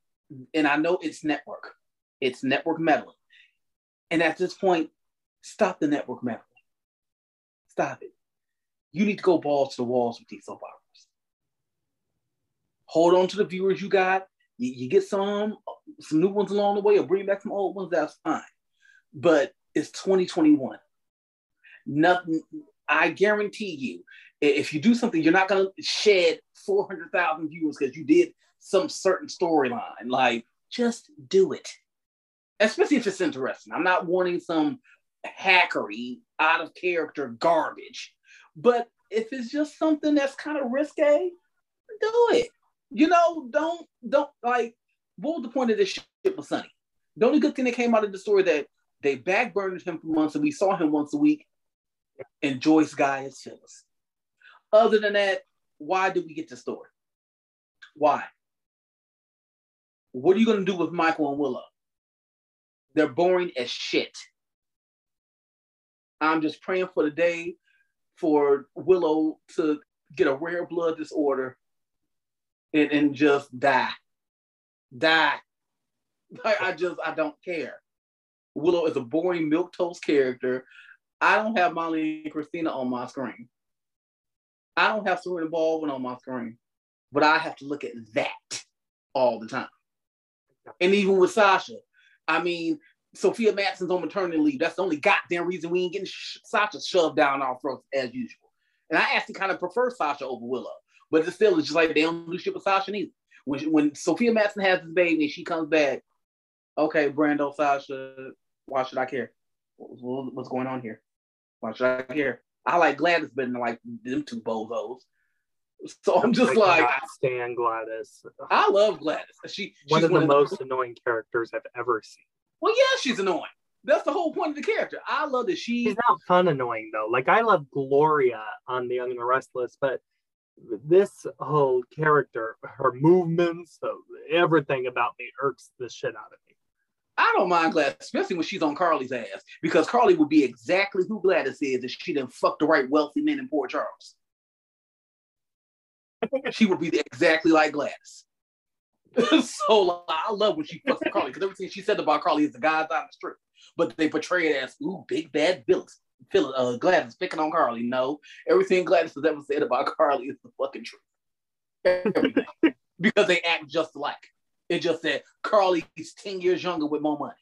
and I know it's network, it's network meddling. And at this point, stop the network meddling. Stop it. You need to go balls to the walls with these soap operas. Hold on to the viewers you got. You, you get some some new ones along the way, or bring back some old ones. That's fine. But it's 2021. Nothing. I guarantee you, if you do something, you're not going to shed 400,000 viewers because you did some certain storyline. Like, just do it especially if it's interesting. I'm not wanting some hackery, out of character garbage. But if it's just something that's kind of risque, do it. You know, don't don't like what was the point of this shit with Sonny? The only good thing that came out of the story that they backburned him for months and we saw him once a week and Joyce Guy is Phyllis. Other than that, why did we get the story? Why? What are you going to do with Michael and Willow? They're boring as shit. I'm just praying for the day for Willow to get a rare blood disorder and, and just die. Die. Like, I just, I don't care. Willow is a boring milk toast character. I don't have Molly and Kristina on my screen. I don't have Serena Baldwin on my screen, but I have to look at that all the time. And even with Sasha, I mean, Sofia Mattsson's on maternity leave. That's the only goddamn reason we ain't getting sh- Sasha shoved down our throats as usual. And I actually kind of prefer Sasha over Willow, but it still is just like they don't do shit with Sasha either. When, when Sofia Mattsson has this baby and she comes back, okay, Brando, Sasha, why should I care? What's going on here? Why should I care? I like Gladys better than like them two bozos. So I'm just like, I stand Gladys. I love Gladys. She one of the most annoying characters I've ever seen. Well, yeah, she's annoying. That's the whole point of the character. I love that she. She's not fun annoying though. Like I love Gloria on The Young and the Restless, but this whole character, her movements, everything about me irks the shit out of me. I don't mind Gladys, especially when she's on Carly's ass, because Carly would be exactly who Gladys is if she didn't fuck the right wealthy men in Port Charles. she would be exactly like Gladys. so I love when she fucks with Carly because everything she said about Carly is the guys on the strip, but they portray it as ooh big bad villains. Phil, uh, Gladys picking on Carly. No, everything Gladys has ever said about Carly is the fucking truth. Because they act just alike. It just said Carly is 10 years younger with more money.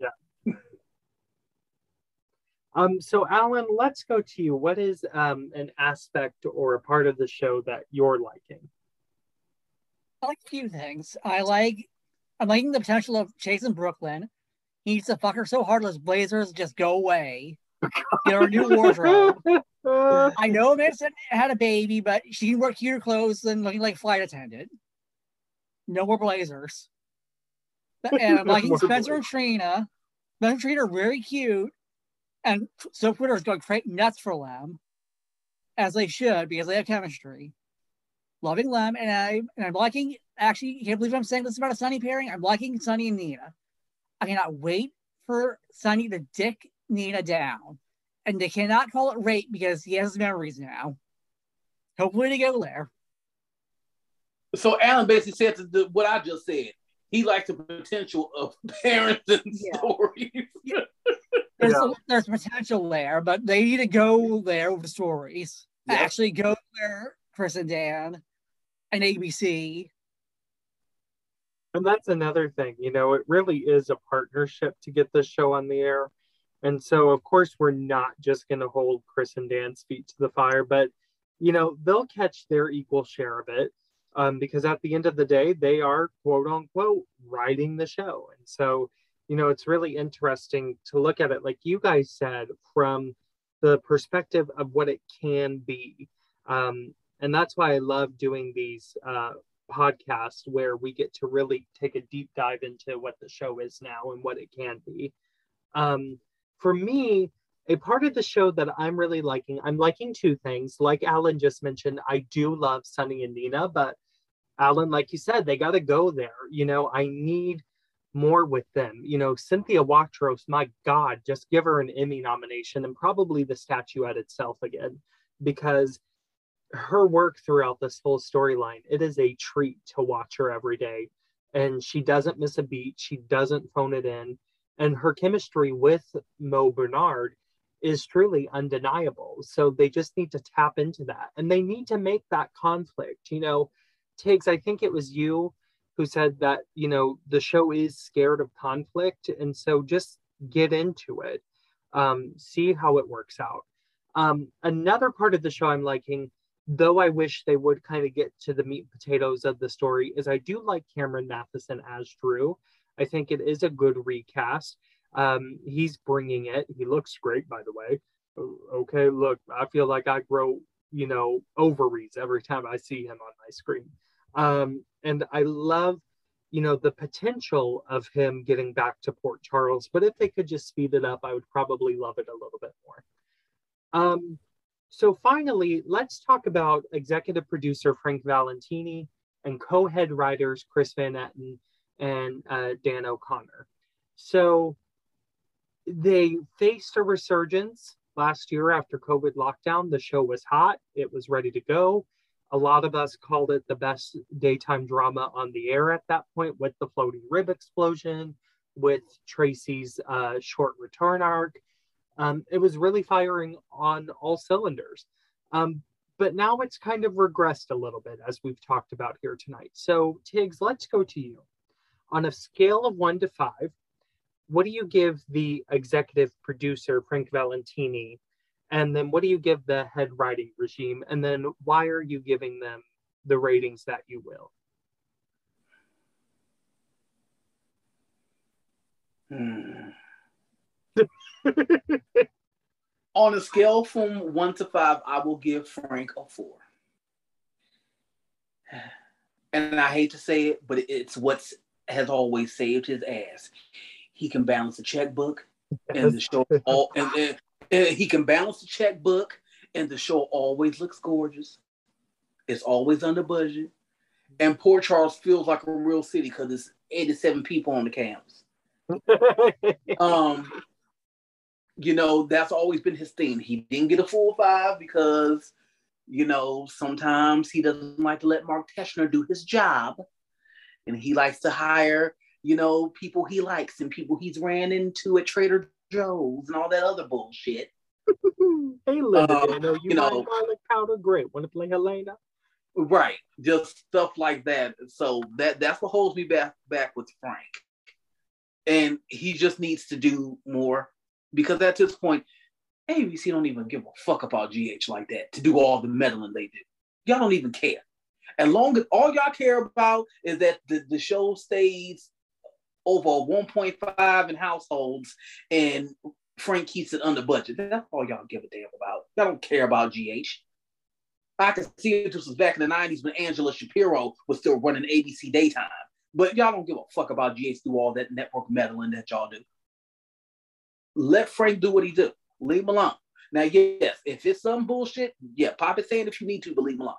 Yeah. um, so Alan, let's go to you. What is um an aspect or a part of the show that you're liking? I like a few things. I like I'm liking the potential of Chase in Brook Lynn. He needs to fuck her so hard, those blazers just go away. Get her a new wardrobe. I know Madison had a baby, but she can wear cuter clothes than looking like flight attendant no more Blazers. And I'm liking Spencer and Trina. Spencer and Trina are very cute. And so Twitter is going straight nuts for them, as they should, because they have chemistry. Loving Lem, and I and I'm liking actually, you can't believe I'm saying this about a Sonny pairing. I'm liking Sonny and Nina. I cannot wait for Sonny to dick Nina down. And they cannot call it rape because he has memories now. Hopefully they go there. So Alan basically said the, what I just said. He likes the potential of parenting yeah. stories. Yeah. There's, yeah. there's potential there, but they need to go there with the stories. Yeah. Actually, go there, Chris and Dan, and ABC. And that's another thing, you know, it really is a partnership to get this show on the air. And so, of course, we're not just going to hold Chris and Dan's feet to the fire, but, you know, they'll catch their equal share of it um, because at the end of the day, they are quote unquote writing the show. And so, you know, it's really interesting to look at it, like you guys said, from the perspective of what it can be. Um, and that's why I love doing these uh, podcasts where we get to really take a deep dive into what the show is now and what it can be. Um, for me, a part of the show that I'm really liking, I'm liking two things. Like Alan just mentioned, I do love Sonny and Nina, but Alan, like you said, they got to go there. You know, I need more with them. You know, Cynthia Watros, my God, just give her an Emmy nomination and probably the statuette itself again, because her work throughout this whole storyline, it is a treat to watch her every day. And she doesn't miss a beat, she doesn't phone it in. And her chemistry with Mo Benard is truly undeniable. So they just need to tap into that and they need to make that conflict. You know, Tiggz, I think it was you who said that, you know, the show is scared of conflict. And so just get into it, um, see how it works out. Um, another part of the show I'm liking, though I wish they would kind of get to the meat and potatoes of the story, is I do like Cameron Mathison as Drew. I think it is a good recast. Um, he's bringing it. He looks great, by the way. Okay, look, I feel like I grow, you know, ovaries every time I see him on my screen. Um, and I love, you know, the potential of him getting back to Port Charles. But if they could just speed it up, I would probably love it a little bit more. Um, so finally, let's talk about executive producer Frank Valentini and co-head writers Chris Van Etten and uh, Dan O'Connor. So they faced a resurgence last year after COVID lockdown. The show was hot, it was ready to go. A lot of us called it the best daytime drama on the air at that point with the floating rib explosion, with Tracy's uh, short return arc. Um, it was really firing on all cylinders. Um, but now it's kind of regressed a little bit, as we've talked about here tonight. So, Tiggz, let's go to you. On a scale of one to five, what do you give the executive producer, Frank Valentini, and then what do you give the head writing regime? And then why are you giving them the ratings that you will? On a scale from one to five, I will give Frank a four. And I hate to say it, but it's what has always saved his ass. He can balance a checkbook and the show all and, and, and he can balance the checkbook, and the show always looks gorgeous. It's always under budget. And Port Charles feels like a real city because it's 87 people on the campus. um, you know, that's always been his thing. He didn't get a full five because, you know, sometimes he doesn't like to let Mark Teschner do his job. And he likes to hire, you know, people he likes and people he's ran into at Trader Joe's and all that other bullshit. hey, Linda, um, know you, you know, garlic powder, great. Want to play Helena? Right, just stuff like that. So that that's what holds me back back with Frank, and he just needs to do more because at this point, ABC don't even give a fuck about GH like that to do all the meddling they do. Y'all don't even care. As long as all y'all care about is that the, the show stays over 1.5 in households and Frank keeps it under budget. That's all y'all give a damn about. Y'all don't care about GH. I can see it this was back in the 90s when Angela Shapiro was still running ABC daytime. But y'all don't give a fuck about GH do all that network meddling that y'all do. Let Frank do what he do. Leave him alone. Now, yes, if it's some bullshit, yeah, pop his hand if you need to, but leave him alone.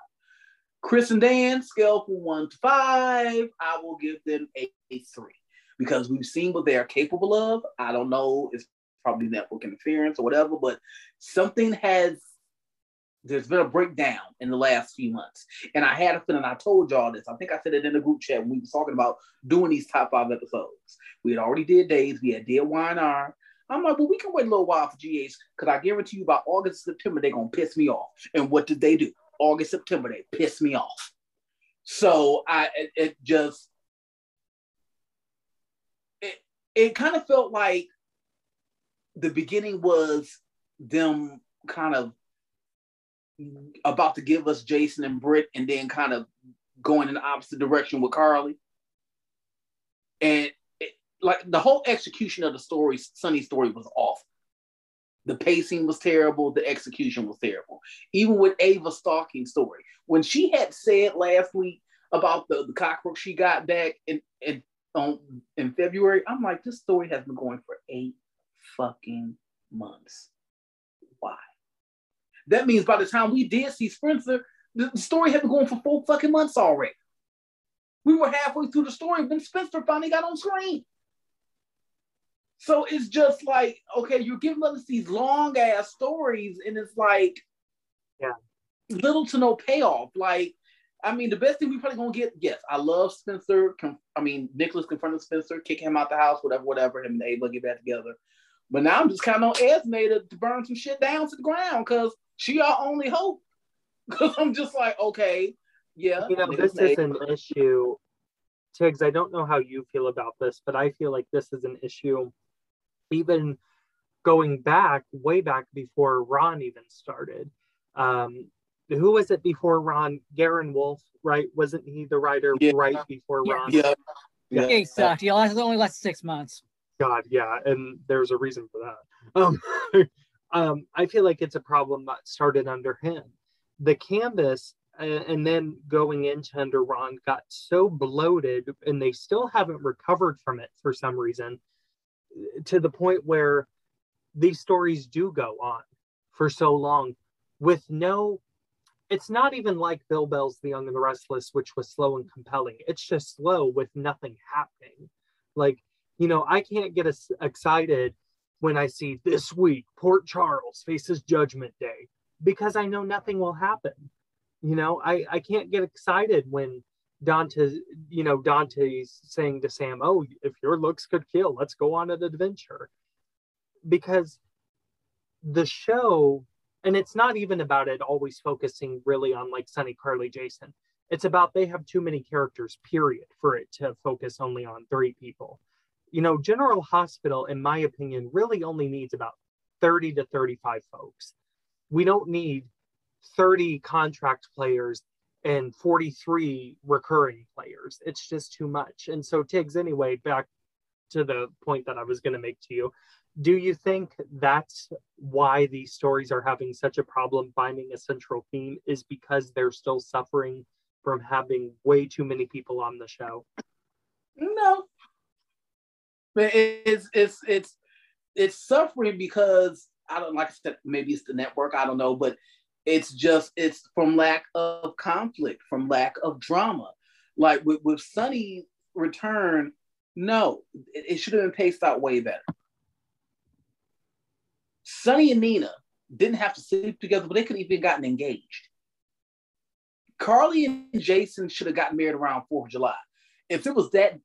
Chris and Dan, scale from one to five, I will give them a, a three because we've seen what they are capable of. I don't know, it's probably network interference or whatever, but something has there's been a breakdown in the last few months. And I had a feeling I told y'all this. I think I said it in the group chat when we were talking about doing these top five episodes. We had already did days, we had Dear Y&R. I'm like, well, we can wait a little while for GH because I guarantee you by August, September, they're gonna piss me off. And what did they do? August, September, they pissed me off. So I it, it just it, it kind of felt like the beginning was them kind of about to give us Jason and Britt and then kind of going in the opposite direction with Carly. And like the whole execution of the story, Sonny's story was off. The pacing was terrible. The execution was terrible. Even with Ava stalking story, when she had said last week about the, the cockroach she got back in in, in February, I'm like, this story has been going for eight fucking months. Why? That means by the time we did see Spencer, the story had been going for four fucking months already. We were halfway through the story when Spencer finally got on screen. So it's just like, okay, you're giving us these long ass stories, and it's like, yeah, little to no payoff. Like, I mean, the best thing we probably gonna get, yes, I love Spencer. I mean, Nicholas confronting Spencer, kicking him out the house, whatever, whatever. Him and Ava get back together. But now I'm just kind of on Esme to, to burn some shit down to the ground because she our only hope. Because I'm just like, okay, yeah. You know, this is an issue, Tiggz. I don't know how you feel about this, but I feel like this is an issue even going back, way back before Ron even started. Um, who was it before Ron? Garin Wolf, right? Wasn't he the writer yeah. right before Ron? Yeah. Yeah, yeah. exactly. It only lasted six months. God, yeah, and there's a reason for that. Um, um, I feel like it's a problem that started under him. The canvas, uh, and then going into under Ron, got so bloated, and they still haven't recovered from it for some reason, to the point where these stories do go on for so long with no. It's not even like Bill Bell's The Young and the Restless, which was slow and compelling. It's just slow with nothing happening. Like you know, I can't get as excited when I see this week Port Charles faces Judgment Day because I know nothing will happen. You know, I, I can't get excited when Dante, you know, Dante's saying to Sam, Oh, if your looks could kill, let's go on an adventure. Because the show, and it's not even about it always focusing really on like Sonny, Carly, Jason. It's about they have too many characters, period, for it to focus only on three people. You know, General Hospital, in my opinion, really only needs about 30 to 35 folks. We don't need 30 contract players and 43 recurring players. It's just too much. And so, Tiggz, anyway, back to the point that I was going to make to you. Do you think that's why these stories are having such a problem finding a central theme? Is because they're still suffering from having way too many people on the show? No. But it's it's it's it's suffering because I don't like I said, maybe it's the network, I don't know, but it's just it's from lack of conflict, from lack of drama. Like with, with Sonny return, no, it, it should have been paced out way better. Sonny and Nina didn't have to sleep together, but they could have even gotten engaged. Carly and Jason should have gotten married around 4th of July. If it was that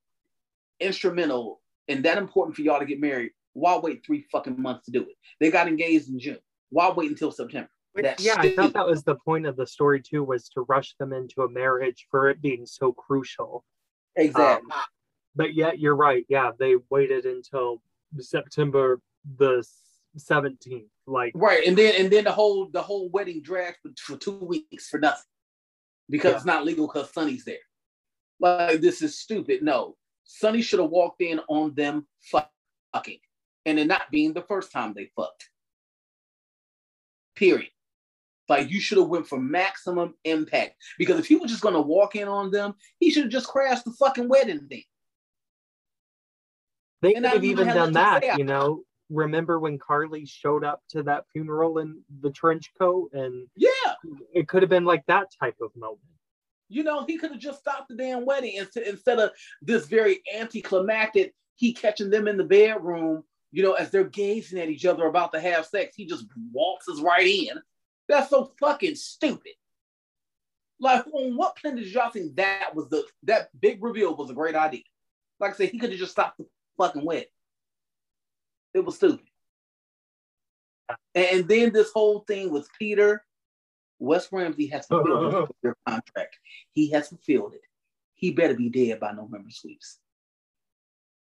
instrumental and that important for y'all to get married, why wait three fucking months to do it? They got engaged in June. Why wait until September? That's yeah. I thought that was the point of the story too, was to rush them into a marriage for it being so crucial. Exactly. Um, but yet you're right. Yeah, they waited until September the 17th. Like right, and then and then the whole the whole wedding dragged for, for two weeks for nothing because yeah. it's not legal because Sonny's there. Like this is stupid. No, Sonny should have walked in on them fucking, and it not being the first time they fucked. Period. Like you should have went for maximum impact because if he was just gonna walk in on them, he should have just crashed the fucking wedding thing. They could have even done that, you know. Remember when Carly showed up to that funeral in the trench coat, and yeah, it could have been like that type of moment. You know, he could have just stopped the damn wedding instead of this very anticlimactic. He catching them in the bedroom, you know, as they're gazing at each other about to have sex. He just waltzes right in that's so fucking stupid. Like, on what planet did y'all think that was the that big reveal was a great idea? Like I said, he could have just stopped the fucking wet. It was stupid. And then this whole thing with Peter, Wes Ramsey has fulfilled his contract. He has fulfilled it. He better be dead by November sweeps.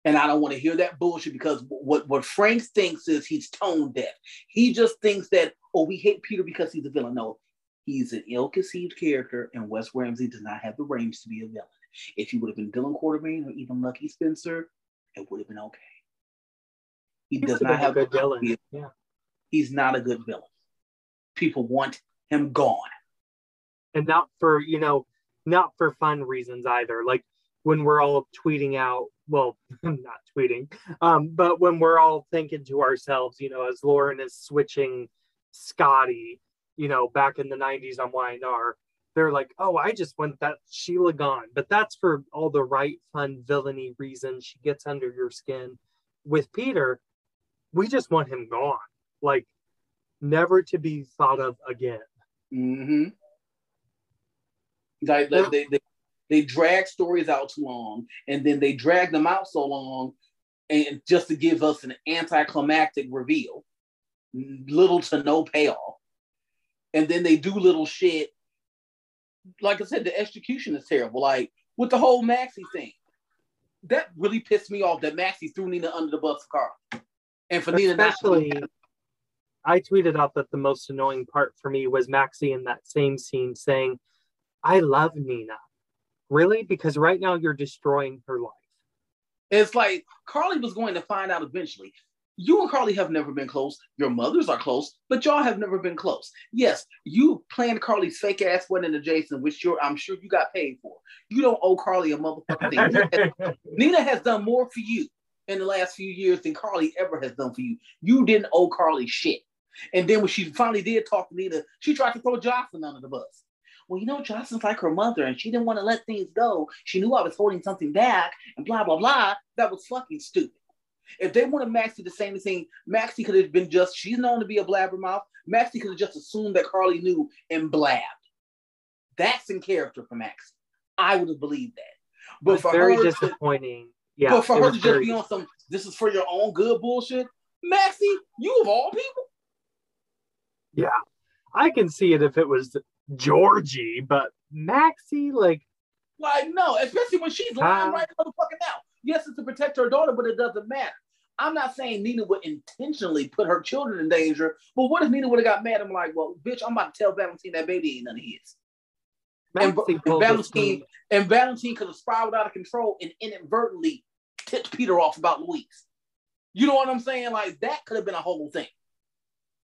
And I don't want to hear that bullshit because what, what Frank thinks is he's tone deaf. He just thinks that, we hate Peter because he's a villain. No, he's an ill-conceived character, and Wes Ramsey does not have the range to be a villain. If he would have been Dylan Quartermaine or even Lucky Spencer, it would have been okay. He, he does not have a good villain. Yeah. He's not a good villain. People want him gone. And not for, you know, not for fun reasons either. Like when we're all tweeting out well, I'm not tweeting, um, but when we're all thinking to ourselves, you know, as Lauren is switching Scotty, you know, back in the 90s on YNR, they're like, oh, I just want that Sheila gone. But that's for all the right, fun, villainy reasons. She gets under your skin. With Peter, we just want him gone. Like, never to be thought of again. Mm-hmm. Like, they, they, they drag stories out too long, and then they drag them out so long, and just to give us an anticlimactic reveal, little to no payoff, and then they do little shit. Like I said, the execution is terrible. Like with the whole Maxie thing, that really pissed me off. That Maxie threw Nina under the bus for Carl, and for Nina especially. I tweeted out that the most annoying part for me was Maxie in that same scene saying, I love Nina. Really? Because right now you're destroying her life. It's like Carly was going to find out eventually. You and Carly have never been close. Your mothers are close, but y'all have never been close. Yes, you planned Carly's fake ass wedding to Jason, which you're, I'm sure you got paid for. You don't owe Carly a motherfucking thing. Nina has done more for you in the last few years than Carly ever has done for you. You didn't owe Carly shit. And then when she finally did talk to Nina, she tried to throw Jocelyn under the bus well, you know, Jocelyn's like her mother and she didn't want to let things go. She knew I was holding something back and blah, blah, blah. That was fucking stupid. If they wanted Maxie to say anything, Maxie could have been just, she's known to be a blabbermouth. Maxie could have just assumed that Carly knew and blabbed. that's in character for Max. I would have believed that. But for very her to, disappointing. Yeah, but for her to just be on some this is for your own good bullshit, Maxie, you of all people. Yeah, I can see it if it was Georgie, but Maxie, like, Like, no, especially when she's lying Uh, right motherfucking now. Yes, it's to protect her daughter, but it doesn't matter. I'm not saying Nina would intentionally put her children in danger, but what if Nina would have got mad and like, well, bitch, I'm about to tell Valentine that baby ain't none of his. And, and Valentine and Valentine could have spiraled out of control and inadvertently tipped Peter off about Louise. You know what I'm saying? Like that could have been a whole thing.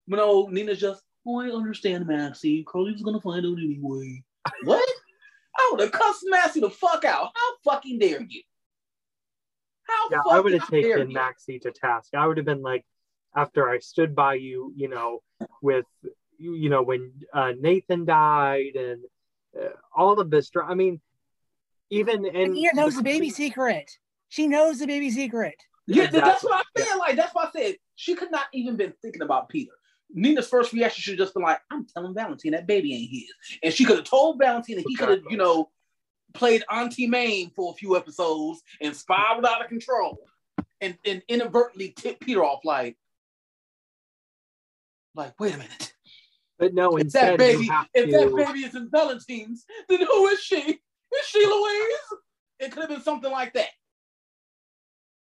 You know, Nina's just, oh, I understand, Maxie. Curly was gonna find out anyway. what? I would have cussed Maxie the fuck out. How fucking dare you? How Yeah, I would have taken you? Maxie to task. I would have been like, after I stood by you, you know, with, you you know, when uh, Nathan died and uh, all of this. I mean, even And and Nina knows the baby secret. She knows the baby secret. Yeah, th- that's what I'm saying. Like, that's why I said she could not even been thinking about Peter. Nina's first reaction should have just been like, I'm telling Valentine that baby ain't his. And she could have told Valentine that he could have, you know, played Auntie Maine for a few episodes and spiraled out of control and, and inadvertently tipped Peter off like, like, wait a minute. But no, If that baby, you have if that baby is in Valentine's, then who is she? Is she Louise? It could have been something like that.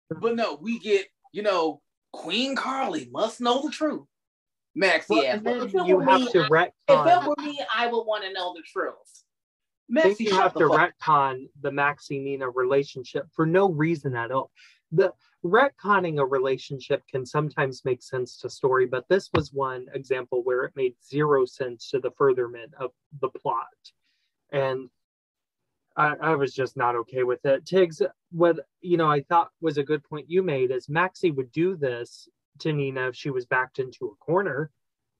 But no, we get, you know, Queen Carly must know the truth. Max, Well, yeah. and well, then if it you have me, to If that were me, I would want to know the truth. I think you have the to fuck retcon the Maxie Nina relationship for no reason at all. The retconning a relationship can sometimes make sense to story, but this was one example where it made zero sense to the furtherment of the plot. And I, I was just not okay with it. Tiggz, what you know, I thought was a good point you made is Maxie would do this to Nina if she was backed into a corner,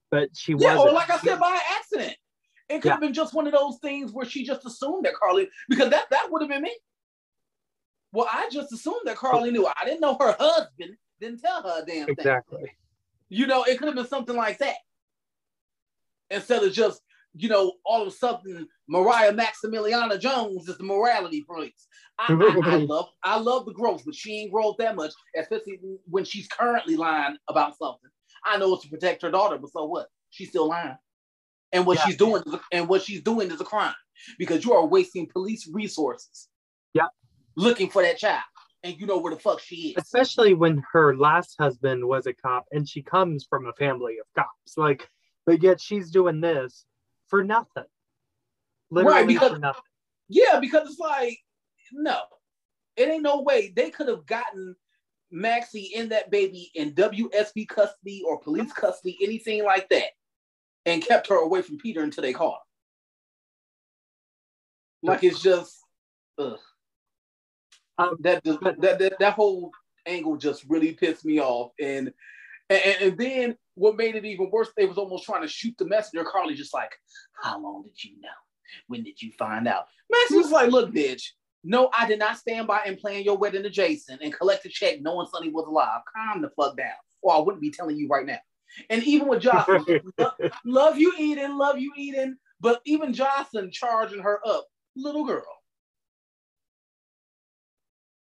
but she Yeah, wasn't. or like I said, by accident. It could have been just one of those things where she just assumed that Carly, because that that would have been me. Well, I just assumed that Carly knew. I didn't know her husband didn't tell her a damn thing. exactly. You know, it could have been something like that. Instead of just, you know, all of a sudden Mariah Maximiliana Jones is the morality police. I, I, I love I love the growth, but she ain't growth that much, especially when she's currently lying about something. I know it's to protect her daughter, but so what? She's still lying. And what Yeah. she's doing is a, and what she's doing is a crime because you are wasting police resources. Yeah. Looking for that child. And you know where the fuck she is. especially when her last husband was a cop and she comes from a family of cops like but yet she's doing this for nothing literally because- for nothing Yeah, because it's like, no, it ain't no way they could have gotten Maxie in that baby in WSB custody or police custody, anything like that, and kept her away from Peter until they caught her. Like it's just, ugh. Um, that, that, that that whole angle just really pissed me off, and and, and then what made it even worse, they was almost trying to shoot the messenger. Carly just like, how long did you know? When did you find out? Was like, look, bitch. No, I did not stand by and plan your wedding to Jason and collect a check knowing Sonny was alive. Calm the fuck down, or I wouldn't be telling you right now. And even with Josslyn, lo- love you, Eden, love you, Eden. But even Josslyn charging her up, little girl.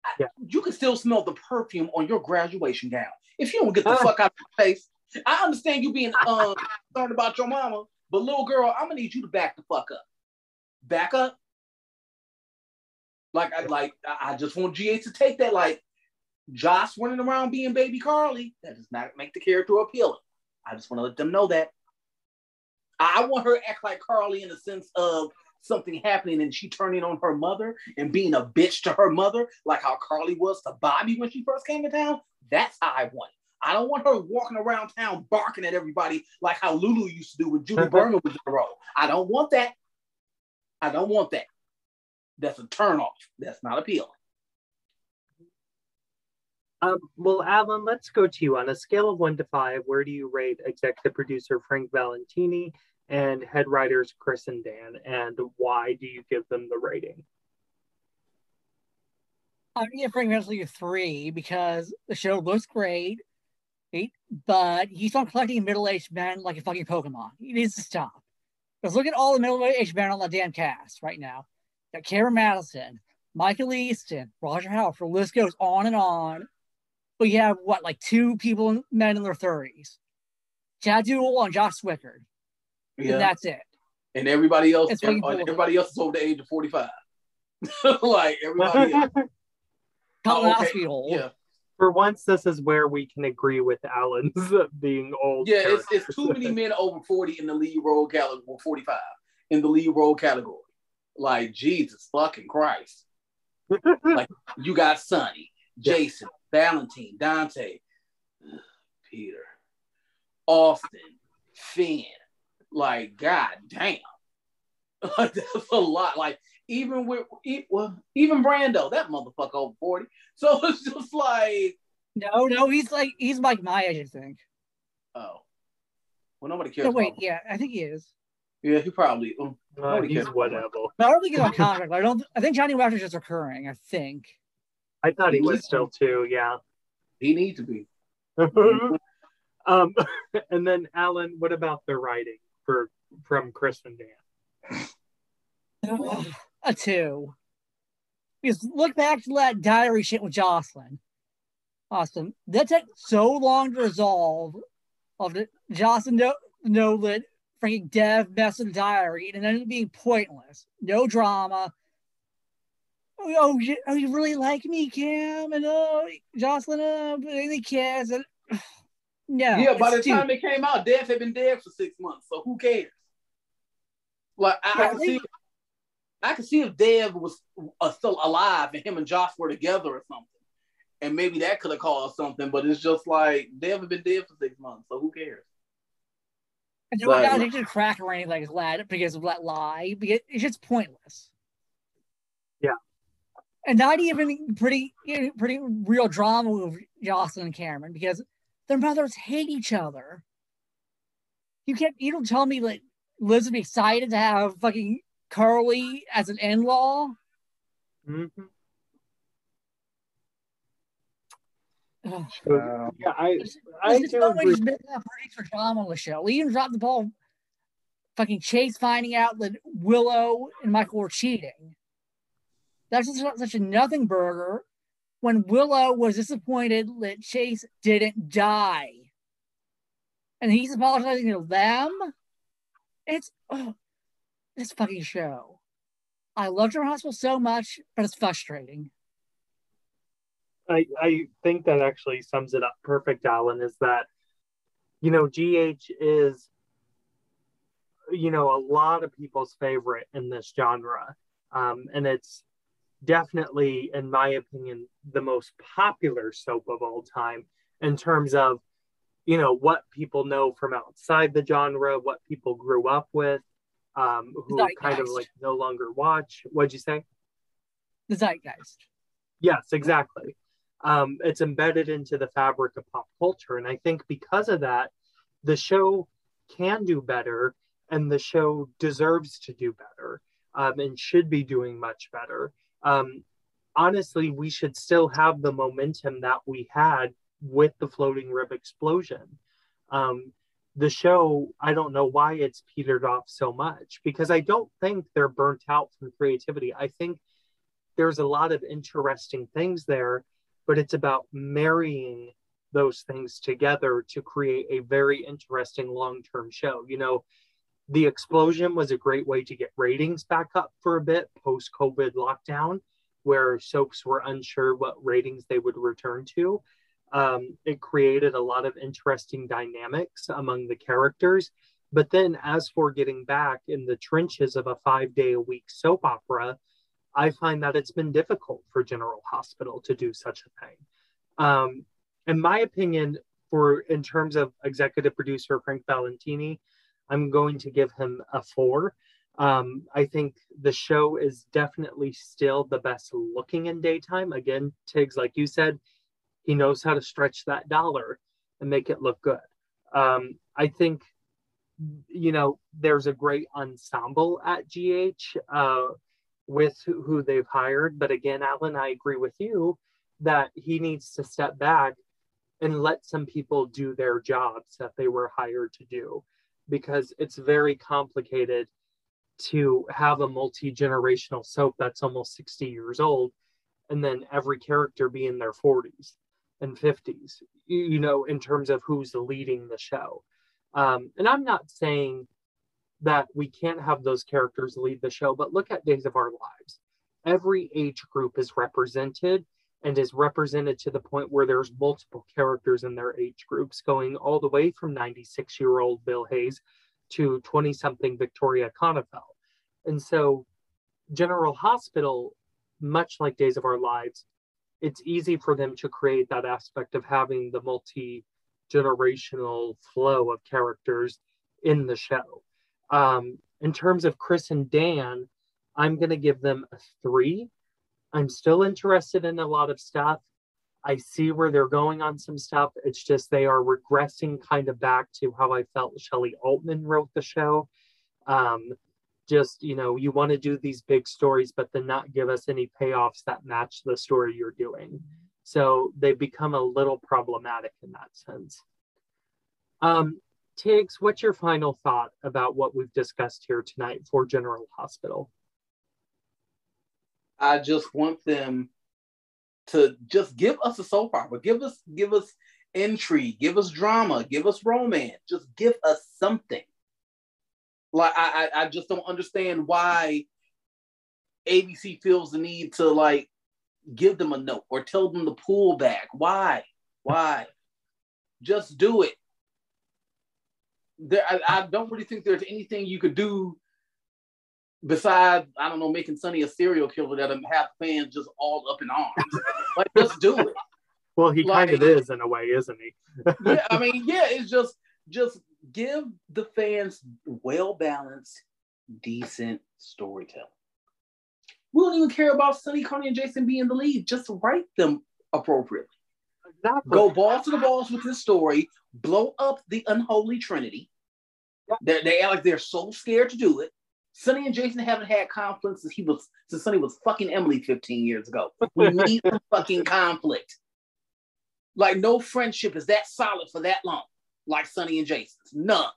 I- Yeah. You can still smell the perfume on your graduation gown. If you don't get the fuck out of my face, I understand you being um, concerned about your mama, but little girl, I'm gonna need you to back the fuck up. Back up. Like I like I I just want GA to take that like Joss running around being baby Carly. That does not make the character appealing. I just want to let them know that. I want her to act like Carly in the sense of something happening and she turning on her mother and being a bitch to her mother, like how Carly was to Bobby when she first came to town. That's how I want it. I don't want her walking around town barking at everybody like how Lulu used to do when Julie Berman was in the role. I don't want that. I don't want that. That's a turn off. That's not appealing. Um, well alan let's go to you on a scale of one to five where do you rate executive producer frank valentini and head writers chris and dan and why do you give them the rating I'm gonna Frank Vesely a three because the show looks great, but he's not collecting middle-aged men like a fucking Pokemon. He needs to stop. Because look at all the middle-aged men on the damn cast right now. Got Cameron Mathison, Michael Easton, Roger Howarth. The list goes on and on. But you have what, like two people, men in their thirties, Chad Duell and Josh Swickard, Yeah. and that's it. and everybody else, It's fucking and cool. everybody else is over the age of 45. like everybody else. Colin Oh, okay. Ospiel. Yeah. For once, this is where we can agree with Alan's being old. Yeah, it's, it's too many men over 40 in the lead role category, 45 in the lead role category. Like, Jesus fucking Christ. Like, you got Sonny, Jason, Valentine, Dante, Peter, Austin, Finn. Like, god damn. Like, that's a lot. Like, even with e- even Brando, that motherfucker over 40. So it's just like, No, no, he's like he's like my age, I think. oh. Well, nobody cares. No, wait, about- yeah, I think he is. Yeah, he probably. um, Uh, Nobody he's cares. whatever. But I don't think he's on contract. I don't. I think Johnny Wactor's just recurring. I think. I thought he He was was- still too. Yeah. He needs to be. um, and then Alan, what about the writing for from Chris and Dan? a two. Because look back to that diary shit with Josslyn. Awesome. That took so long to resolve. Of the Josslyn no know that freaking Dev messed with the diary and it ended up being pointless. No drama. Oh, oh, you, oh, really like me, Cam? And oh, Josslyn, uh, any kids? And, no. yeah, by the time it came out, Dev had been dead for six months, so who cares? Like I, I can see, I can see if Dev was uh, still alive and him and Joss were together or something, and maybe that could have caused something. But it's just like Dev had been dead for six months, so who cares? And But- not addicted to crack or anything like that because of that lie. Because it's just pointless. Yeah. And not even pretty, you know, pretty real drama with Josslyn and Cameron because their mothers hate each other. You can't. You don't tell me that Liz would be excited to have fucking Carly as an in-law. Mhm. Ugh. Yeah, I There's, I there's just do no way agree. to make that for drama on the show. We even dropped the ball. Fucking Chase finding out that Willow and Michael were cheating. That's just such a nothing burger. When Willow was disappointed that Chase didn't die, and he's apologizing to them. It's oh, this fucking show. I love General Hospital so much, but it's frustrating. I, I think that actually sums it up perfect, Alan, is that, you know, GH is, you know, a lot of people's favorite in this genre. Um, and it's definitely, in my opinion, the most popular soap of all time in terms of, you know, what people know from outside the genre, what people grew up with, um, who kind of like no longer watch. What'd you say? The zeitgeist. Yes, exactly. Um, it's embedded into the fabric of pop culture. And I think because of that, the show can do better and the show deserves to do better um, and should be doing much better. Um, honestly, we should still have the momentum that we had with the floating rib explosion. Um, the show, I don't know why it's petered off so much because I don't think they're burnt out from creativity. I think there's a lot of interesting things there, but it's about marrying those things together to create a very interesting long term show. You know, the explosion was a great way to get ratings back up for a bit post COVID lockdown, where soaps were unsure what ratings they would return to. Um, it created a lot of interesting dynamics among the characters. But then, as for getting back in the trenches of a five day a week soap opera, I find that it's been difficult for General Hospital to do such a thing. Um, in my opinion, for in terms of executive producer Frank Valentini, I'm going to give him a four. Um, I think the show is definitely still the best looking in daytime. Again, Tiggz, like you said, he knows how to stretch that dollar and make it look good. Um, I think, you know, there's a great ensemble at GH. Uh, with who they've hired. But again, Alan, I agree with you that he needs to step back and let some people do their jobs that they were hired to do. Because it's very complicated to have a multi-generational soap that's almost 60 years old and then every character be in their 40s and 50s you know in terms of who's leading the show. Um, and i'm not saying that we can't have those characters lead the show but look at days of our lives. Every age group is represented and is represented to the point where there's multiple characters in their age groups going all the way from 96 year old bill hayes to 20 something victoria konefal and so general hospital much like days of our lives it's easy for them to create that aspect of having the multi generational flow of characters in the show. Um, in terms of chris and dan i'm going to give them a three I'm still interested in a lot of stuff. I see where they're going on some stuff. It's just they are regressing kind of back to how I felt Shelly Altman wrote the show. Um, just, you know, you want to do these big stories, but then not give us any payoffs that match the story you're doing. So they become a little problematic in that sense. Um, Tiggz, what's your final thought about what we've discussed here tonight for General Hospital? I just want them to just give us a soap opera, give us give us intrigue, give us drama, give us romance, just give us something. Like I, I, just don't understand why ABC feels the need to like give them a note or tell them to pull back. Why? Why? just do it. There, I, I don't really think there's anything you could do besides, I don't know, making Sonny a serial killer that have fans just all up in arms. like, let's do it. Well, he like, kind of is in a way, isn't he? yeah, I mean, yeah, it's just just give the fans well balanced, decent storytelling. We don't even care about Sonny, Carly, and Jason being the lead. Just write them appropriately. Exactly. Go balls to the balls with this story. Blow up the unholy trinity. They act like they're so scared to do it. Sonny and Jason haven't had conflict since he was since Sonny was fucking Emily 15 years ago. We need some fucking conflict. Like no friendship is that solid for that long, like Sonny and Jason's. None.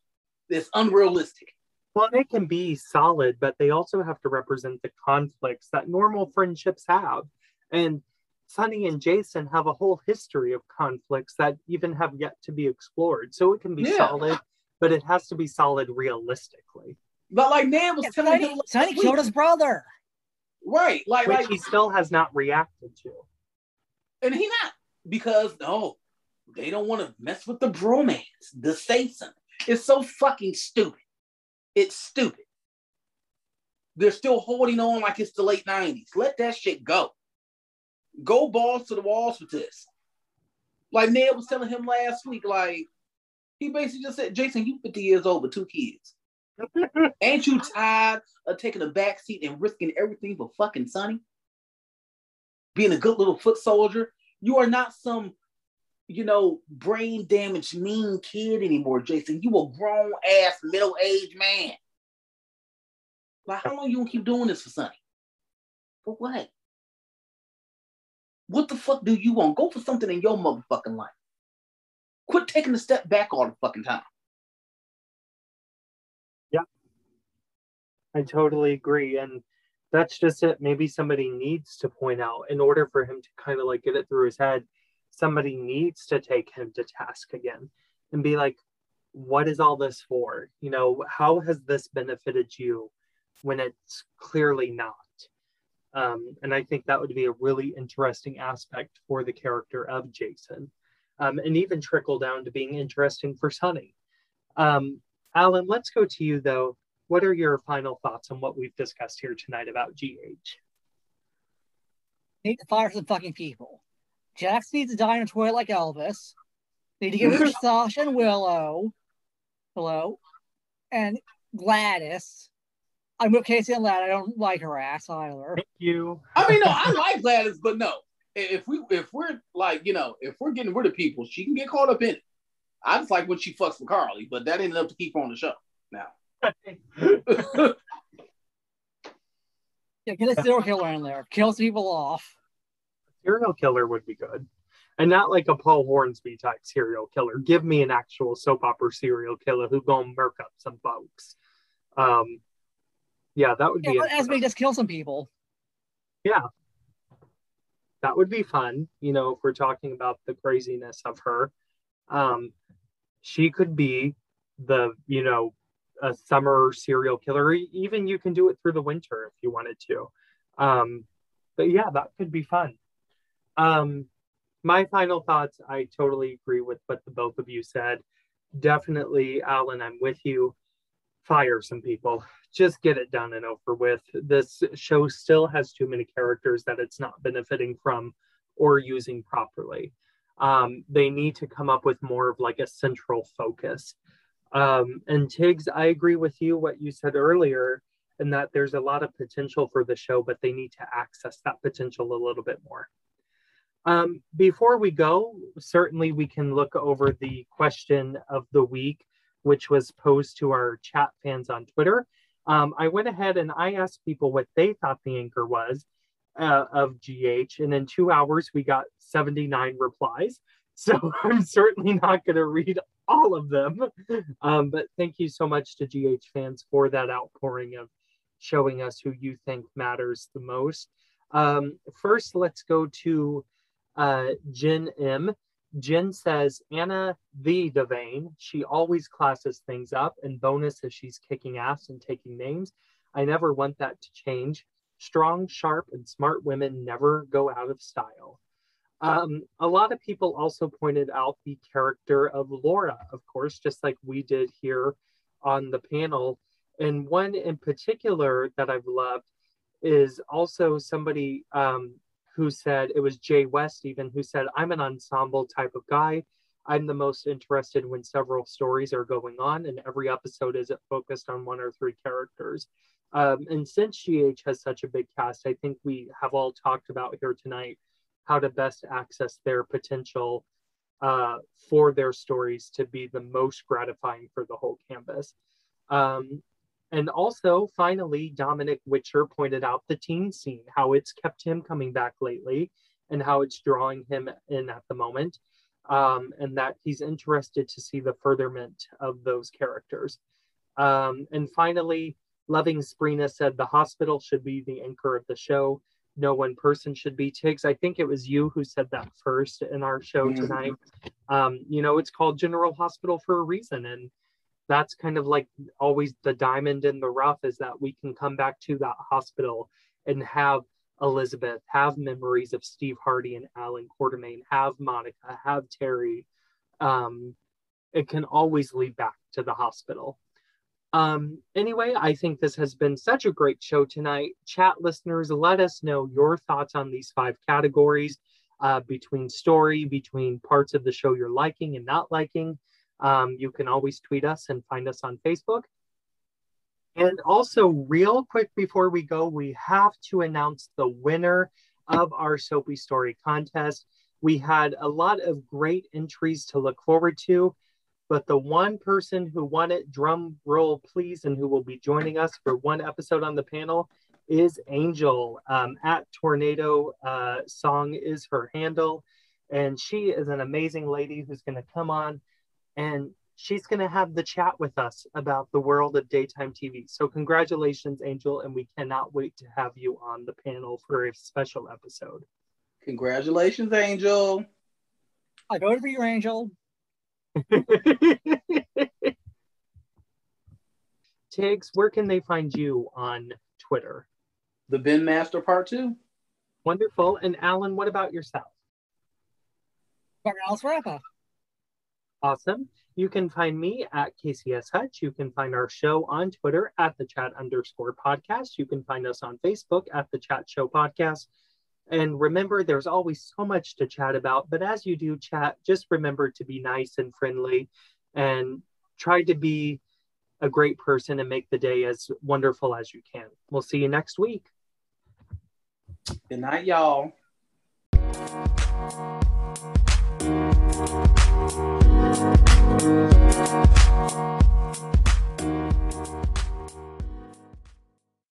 It's unrealistic. Well, they can be solid, but they also have to represent the conflicts that normal friendships have. And Sonny and Jason have a whole history of conflicts that even have yet to be explored. So it can be yeah. solid, but it has to be solid realistically. But like Nan was yeah, telling Sonny, him, Sonny killed his brother. Right, like which like, he still has not reacted to, and he not because no, they don't want to mess with the bromance, the Satan. It's so fucking stupid. It's stupid. They're still holding on like it's the late '90s. Let that shit go. Go balls to the walls with this. Like Ned was telling him last week, like he basically just said, Jason, you 50 years old with two kids. Ain't you tired of taking a back seat and risking everything for fucking Sonny? Being a good little foot soldier. You are not some, you know, brain damaged, mean kid anymore, Jason. You a grown ass, middle aged man. Like, how long you gonna keep doing this for Sonny? For what? What the fuck do you want? Go for something in your motherfucking life. Quit taking a step back all the fucking time. I totally agree. And that's just it. Maybe somebody needs to point out in order for him to kind of like get it through his head, somebody needs to take him to task again and be like, what is all this for? You know, how has this benefited you when it's clearly not? Um, and I think that would be a really interesting aspect for the character of Jason, um, and even trickle down to being interesting for Sonny. Um, Alan, let's go to you though what are your final thoughts on what we've discussed here tonight about GH? Need to fire some fucking people. Jax needs to die in a toilet like Elvis. Need to get rid of Sasha and Willow. Hello. And Gladys. I'm with Casey and Lad. I don't like her ass either. Thank you. I mean, no, I like Gladys, but no. If we if we're like, you know, if we're getting rid of people, she can get caught up in it. I just like when she fucks with Carly, but that ain't enough to keep her on the show now yeah, get a serial killer in there. Kills people off. Serial killer would be good. and not like a Paul Hornsby type serial killer. Give me an actual soap opera serial killer who gonna murk up some folks. Um, yeah, that would Yeah, be let Esme just kill some people. yeah, that would be fun. You know, if we're talking about the craziness of her, um, she could be the you know a summer serial killer. Even you can do it through the winter if you wanted to. Um, but yeah, that could be fun. Um, my final thoughts. I totally agree with what the both of you said. Definitely, Alan, I'm with you. Fire some people. Just get it done and over with. This show still has too many characters that it's not benefiting from or using properly. Um, they need to come up with more of like a central focus. Um, and Tiggz, I agree with you what you said earlier, in that there's a lot of potential for the show, but they need to access that potential a little bit more. Um, before we go, certainly we can look over the question of the week, which was posed to our chat fans on Twitter. Um, I went ahead and I asked people what they thought the anchor was uh, of GH, and in two hours we got 79 replies. So I'm certainly not going to read all of them. Um, but thank you so much to GH fans for that outpouring of showing us who you think matters the most. Um, first, let's go to uh, Jen M. Jen says, Anna the Devane, she always classes things up, and bonus is she's kicking ass and taking names. I never want that to change. Strong, sharp, and smart women never go out of style. Um, a lot of people also pointed out the character of Laura, of course, just like we did here on the panel. And one in particular that I've loved is also somebody um, who said, it was Jay West even, who said, I'm an ensemble type of guy. I'm the most interested when several stories are going on, and every episode isn't focused on one or three characters. Um, and since GH has such a big cast, I think we have all talked about here tonight how to best access their potential uh, for their stories to be the most gratifying for the whole canvas. Um, and also, finally, Dominic Witcher pointed out the teen scene, how it's kept him coming back lately and how it's drawing him in at the moment, um, and that he's interested to see the furtherment of those characters. Um, and finally, Loving Sprina said the hospital should be the anchor of the show no one person should be Tiggz. I think it was you who said that first in our show tonight. Um, you know, it's called General Hospital for a reason. And that's kind of like always the diamond in the rough is that we can come back to that hospital and have Elizabeth, have memories of Steve Hardy and Alan Quartermaine, have Monica, have Terry. Um, it can always lead back to the hospital. Um, anyway, I think this has been such a great show tonight. Chat listeners, let us know your thoughts on these five categories uh, between story, between parts of the show you're liking and not liking. Um, you can always tweet us and find us on Facebook. And also, real quick before we go, we have to announce the winner of our Soapy Story contest. We had a lot of great entries to look forward to but the one person who won it, drum roll please, and who will be joining us for one episode on the panel is Angel. Um, at Tornado uh, Song is her handle, and she is an amazing lady who's going to come on and she's going to have the chat with us about the world of daytime TV. So, congratulations, Angel, and we cannot wait to have you on the panel for a special episode. Congratulations, Angel. I voted for your angel. Tiggz, where can they find you on Twitter? The Ben Master Part Two. Wonderful. And Alan, what about yourself? Alice Rappa. Awesome. You can find me at KCS Hutch. You can find our show on Twitter at the chat underscore podcast. You can find us on Facebook at the chat show podcast. And remember, there's always so much to chat about, but as you do chat, just remember to be nice and friendly and try to be a great person and make the day as wonderful as you can. We'll see you next week. Good night, y'all.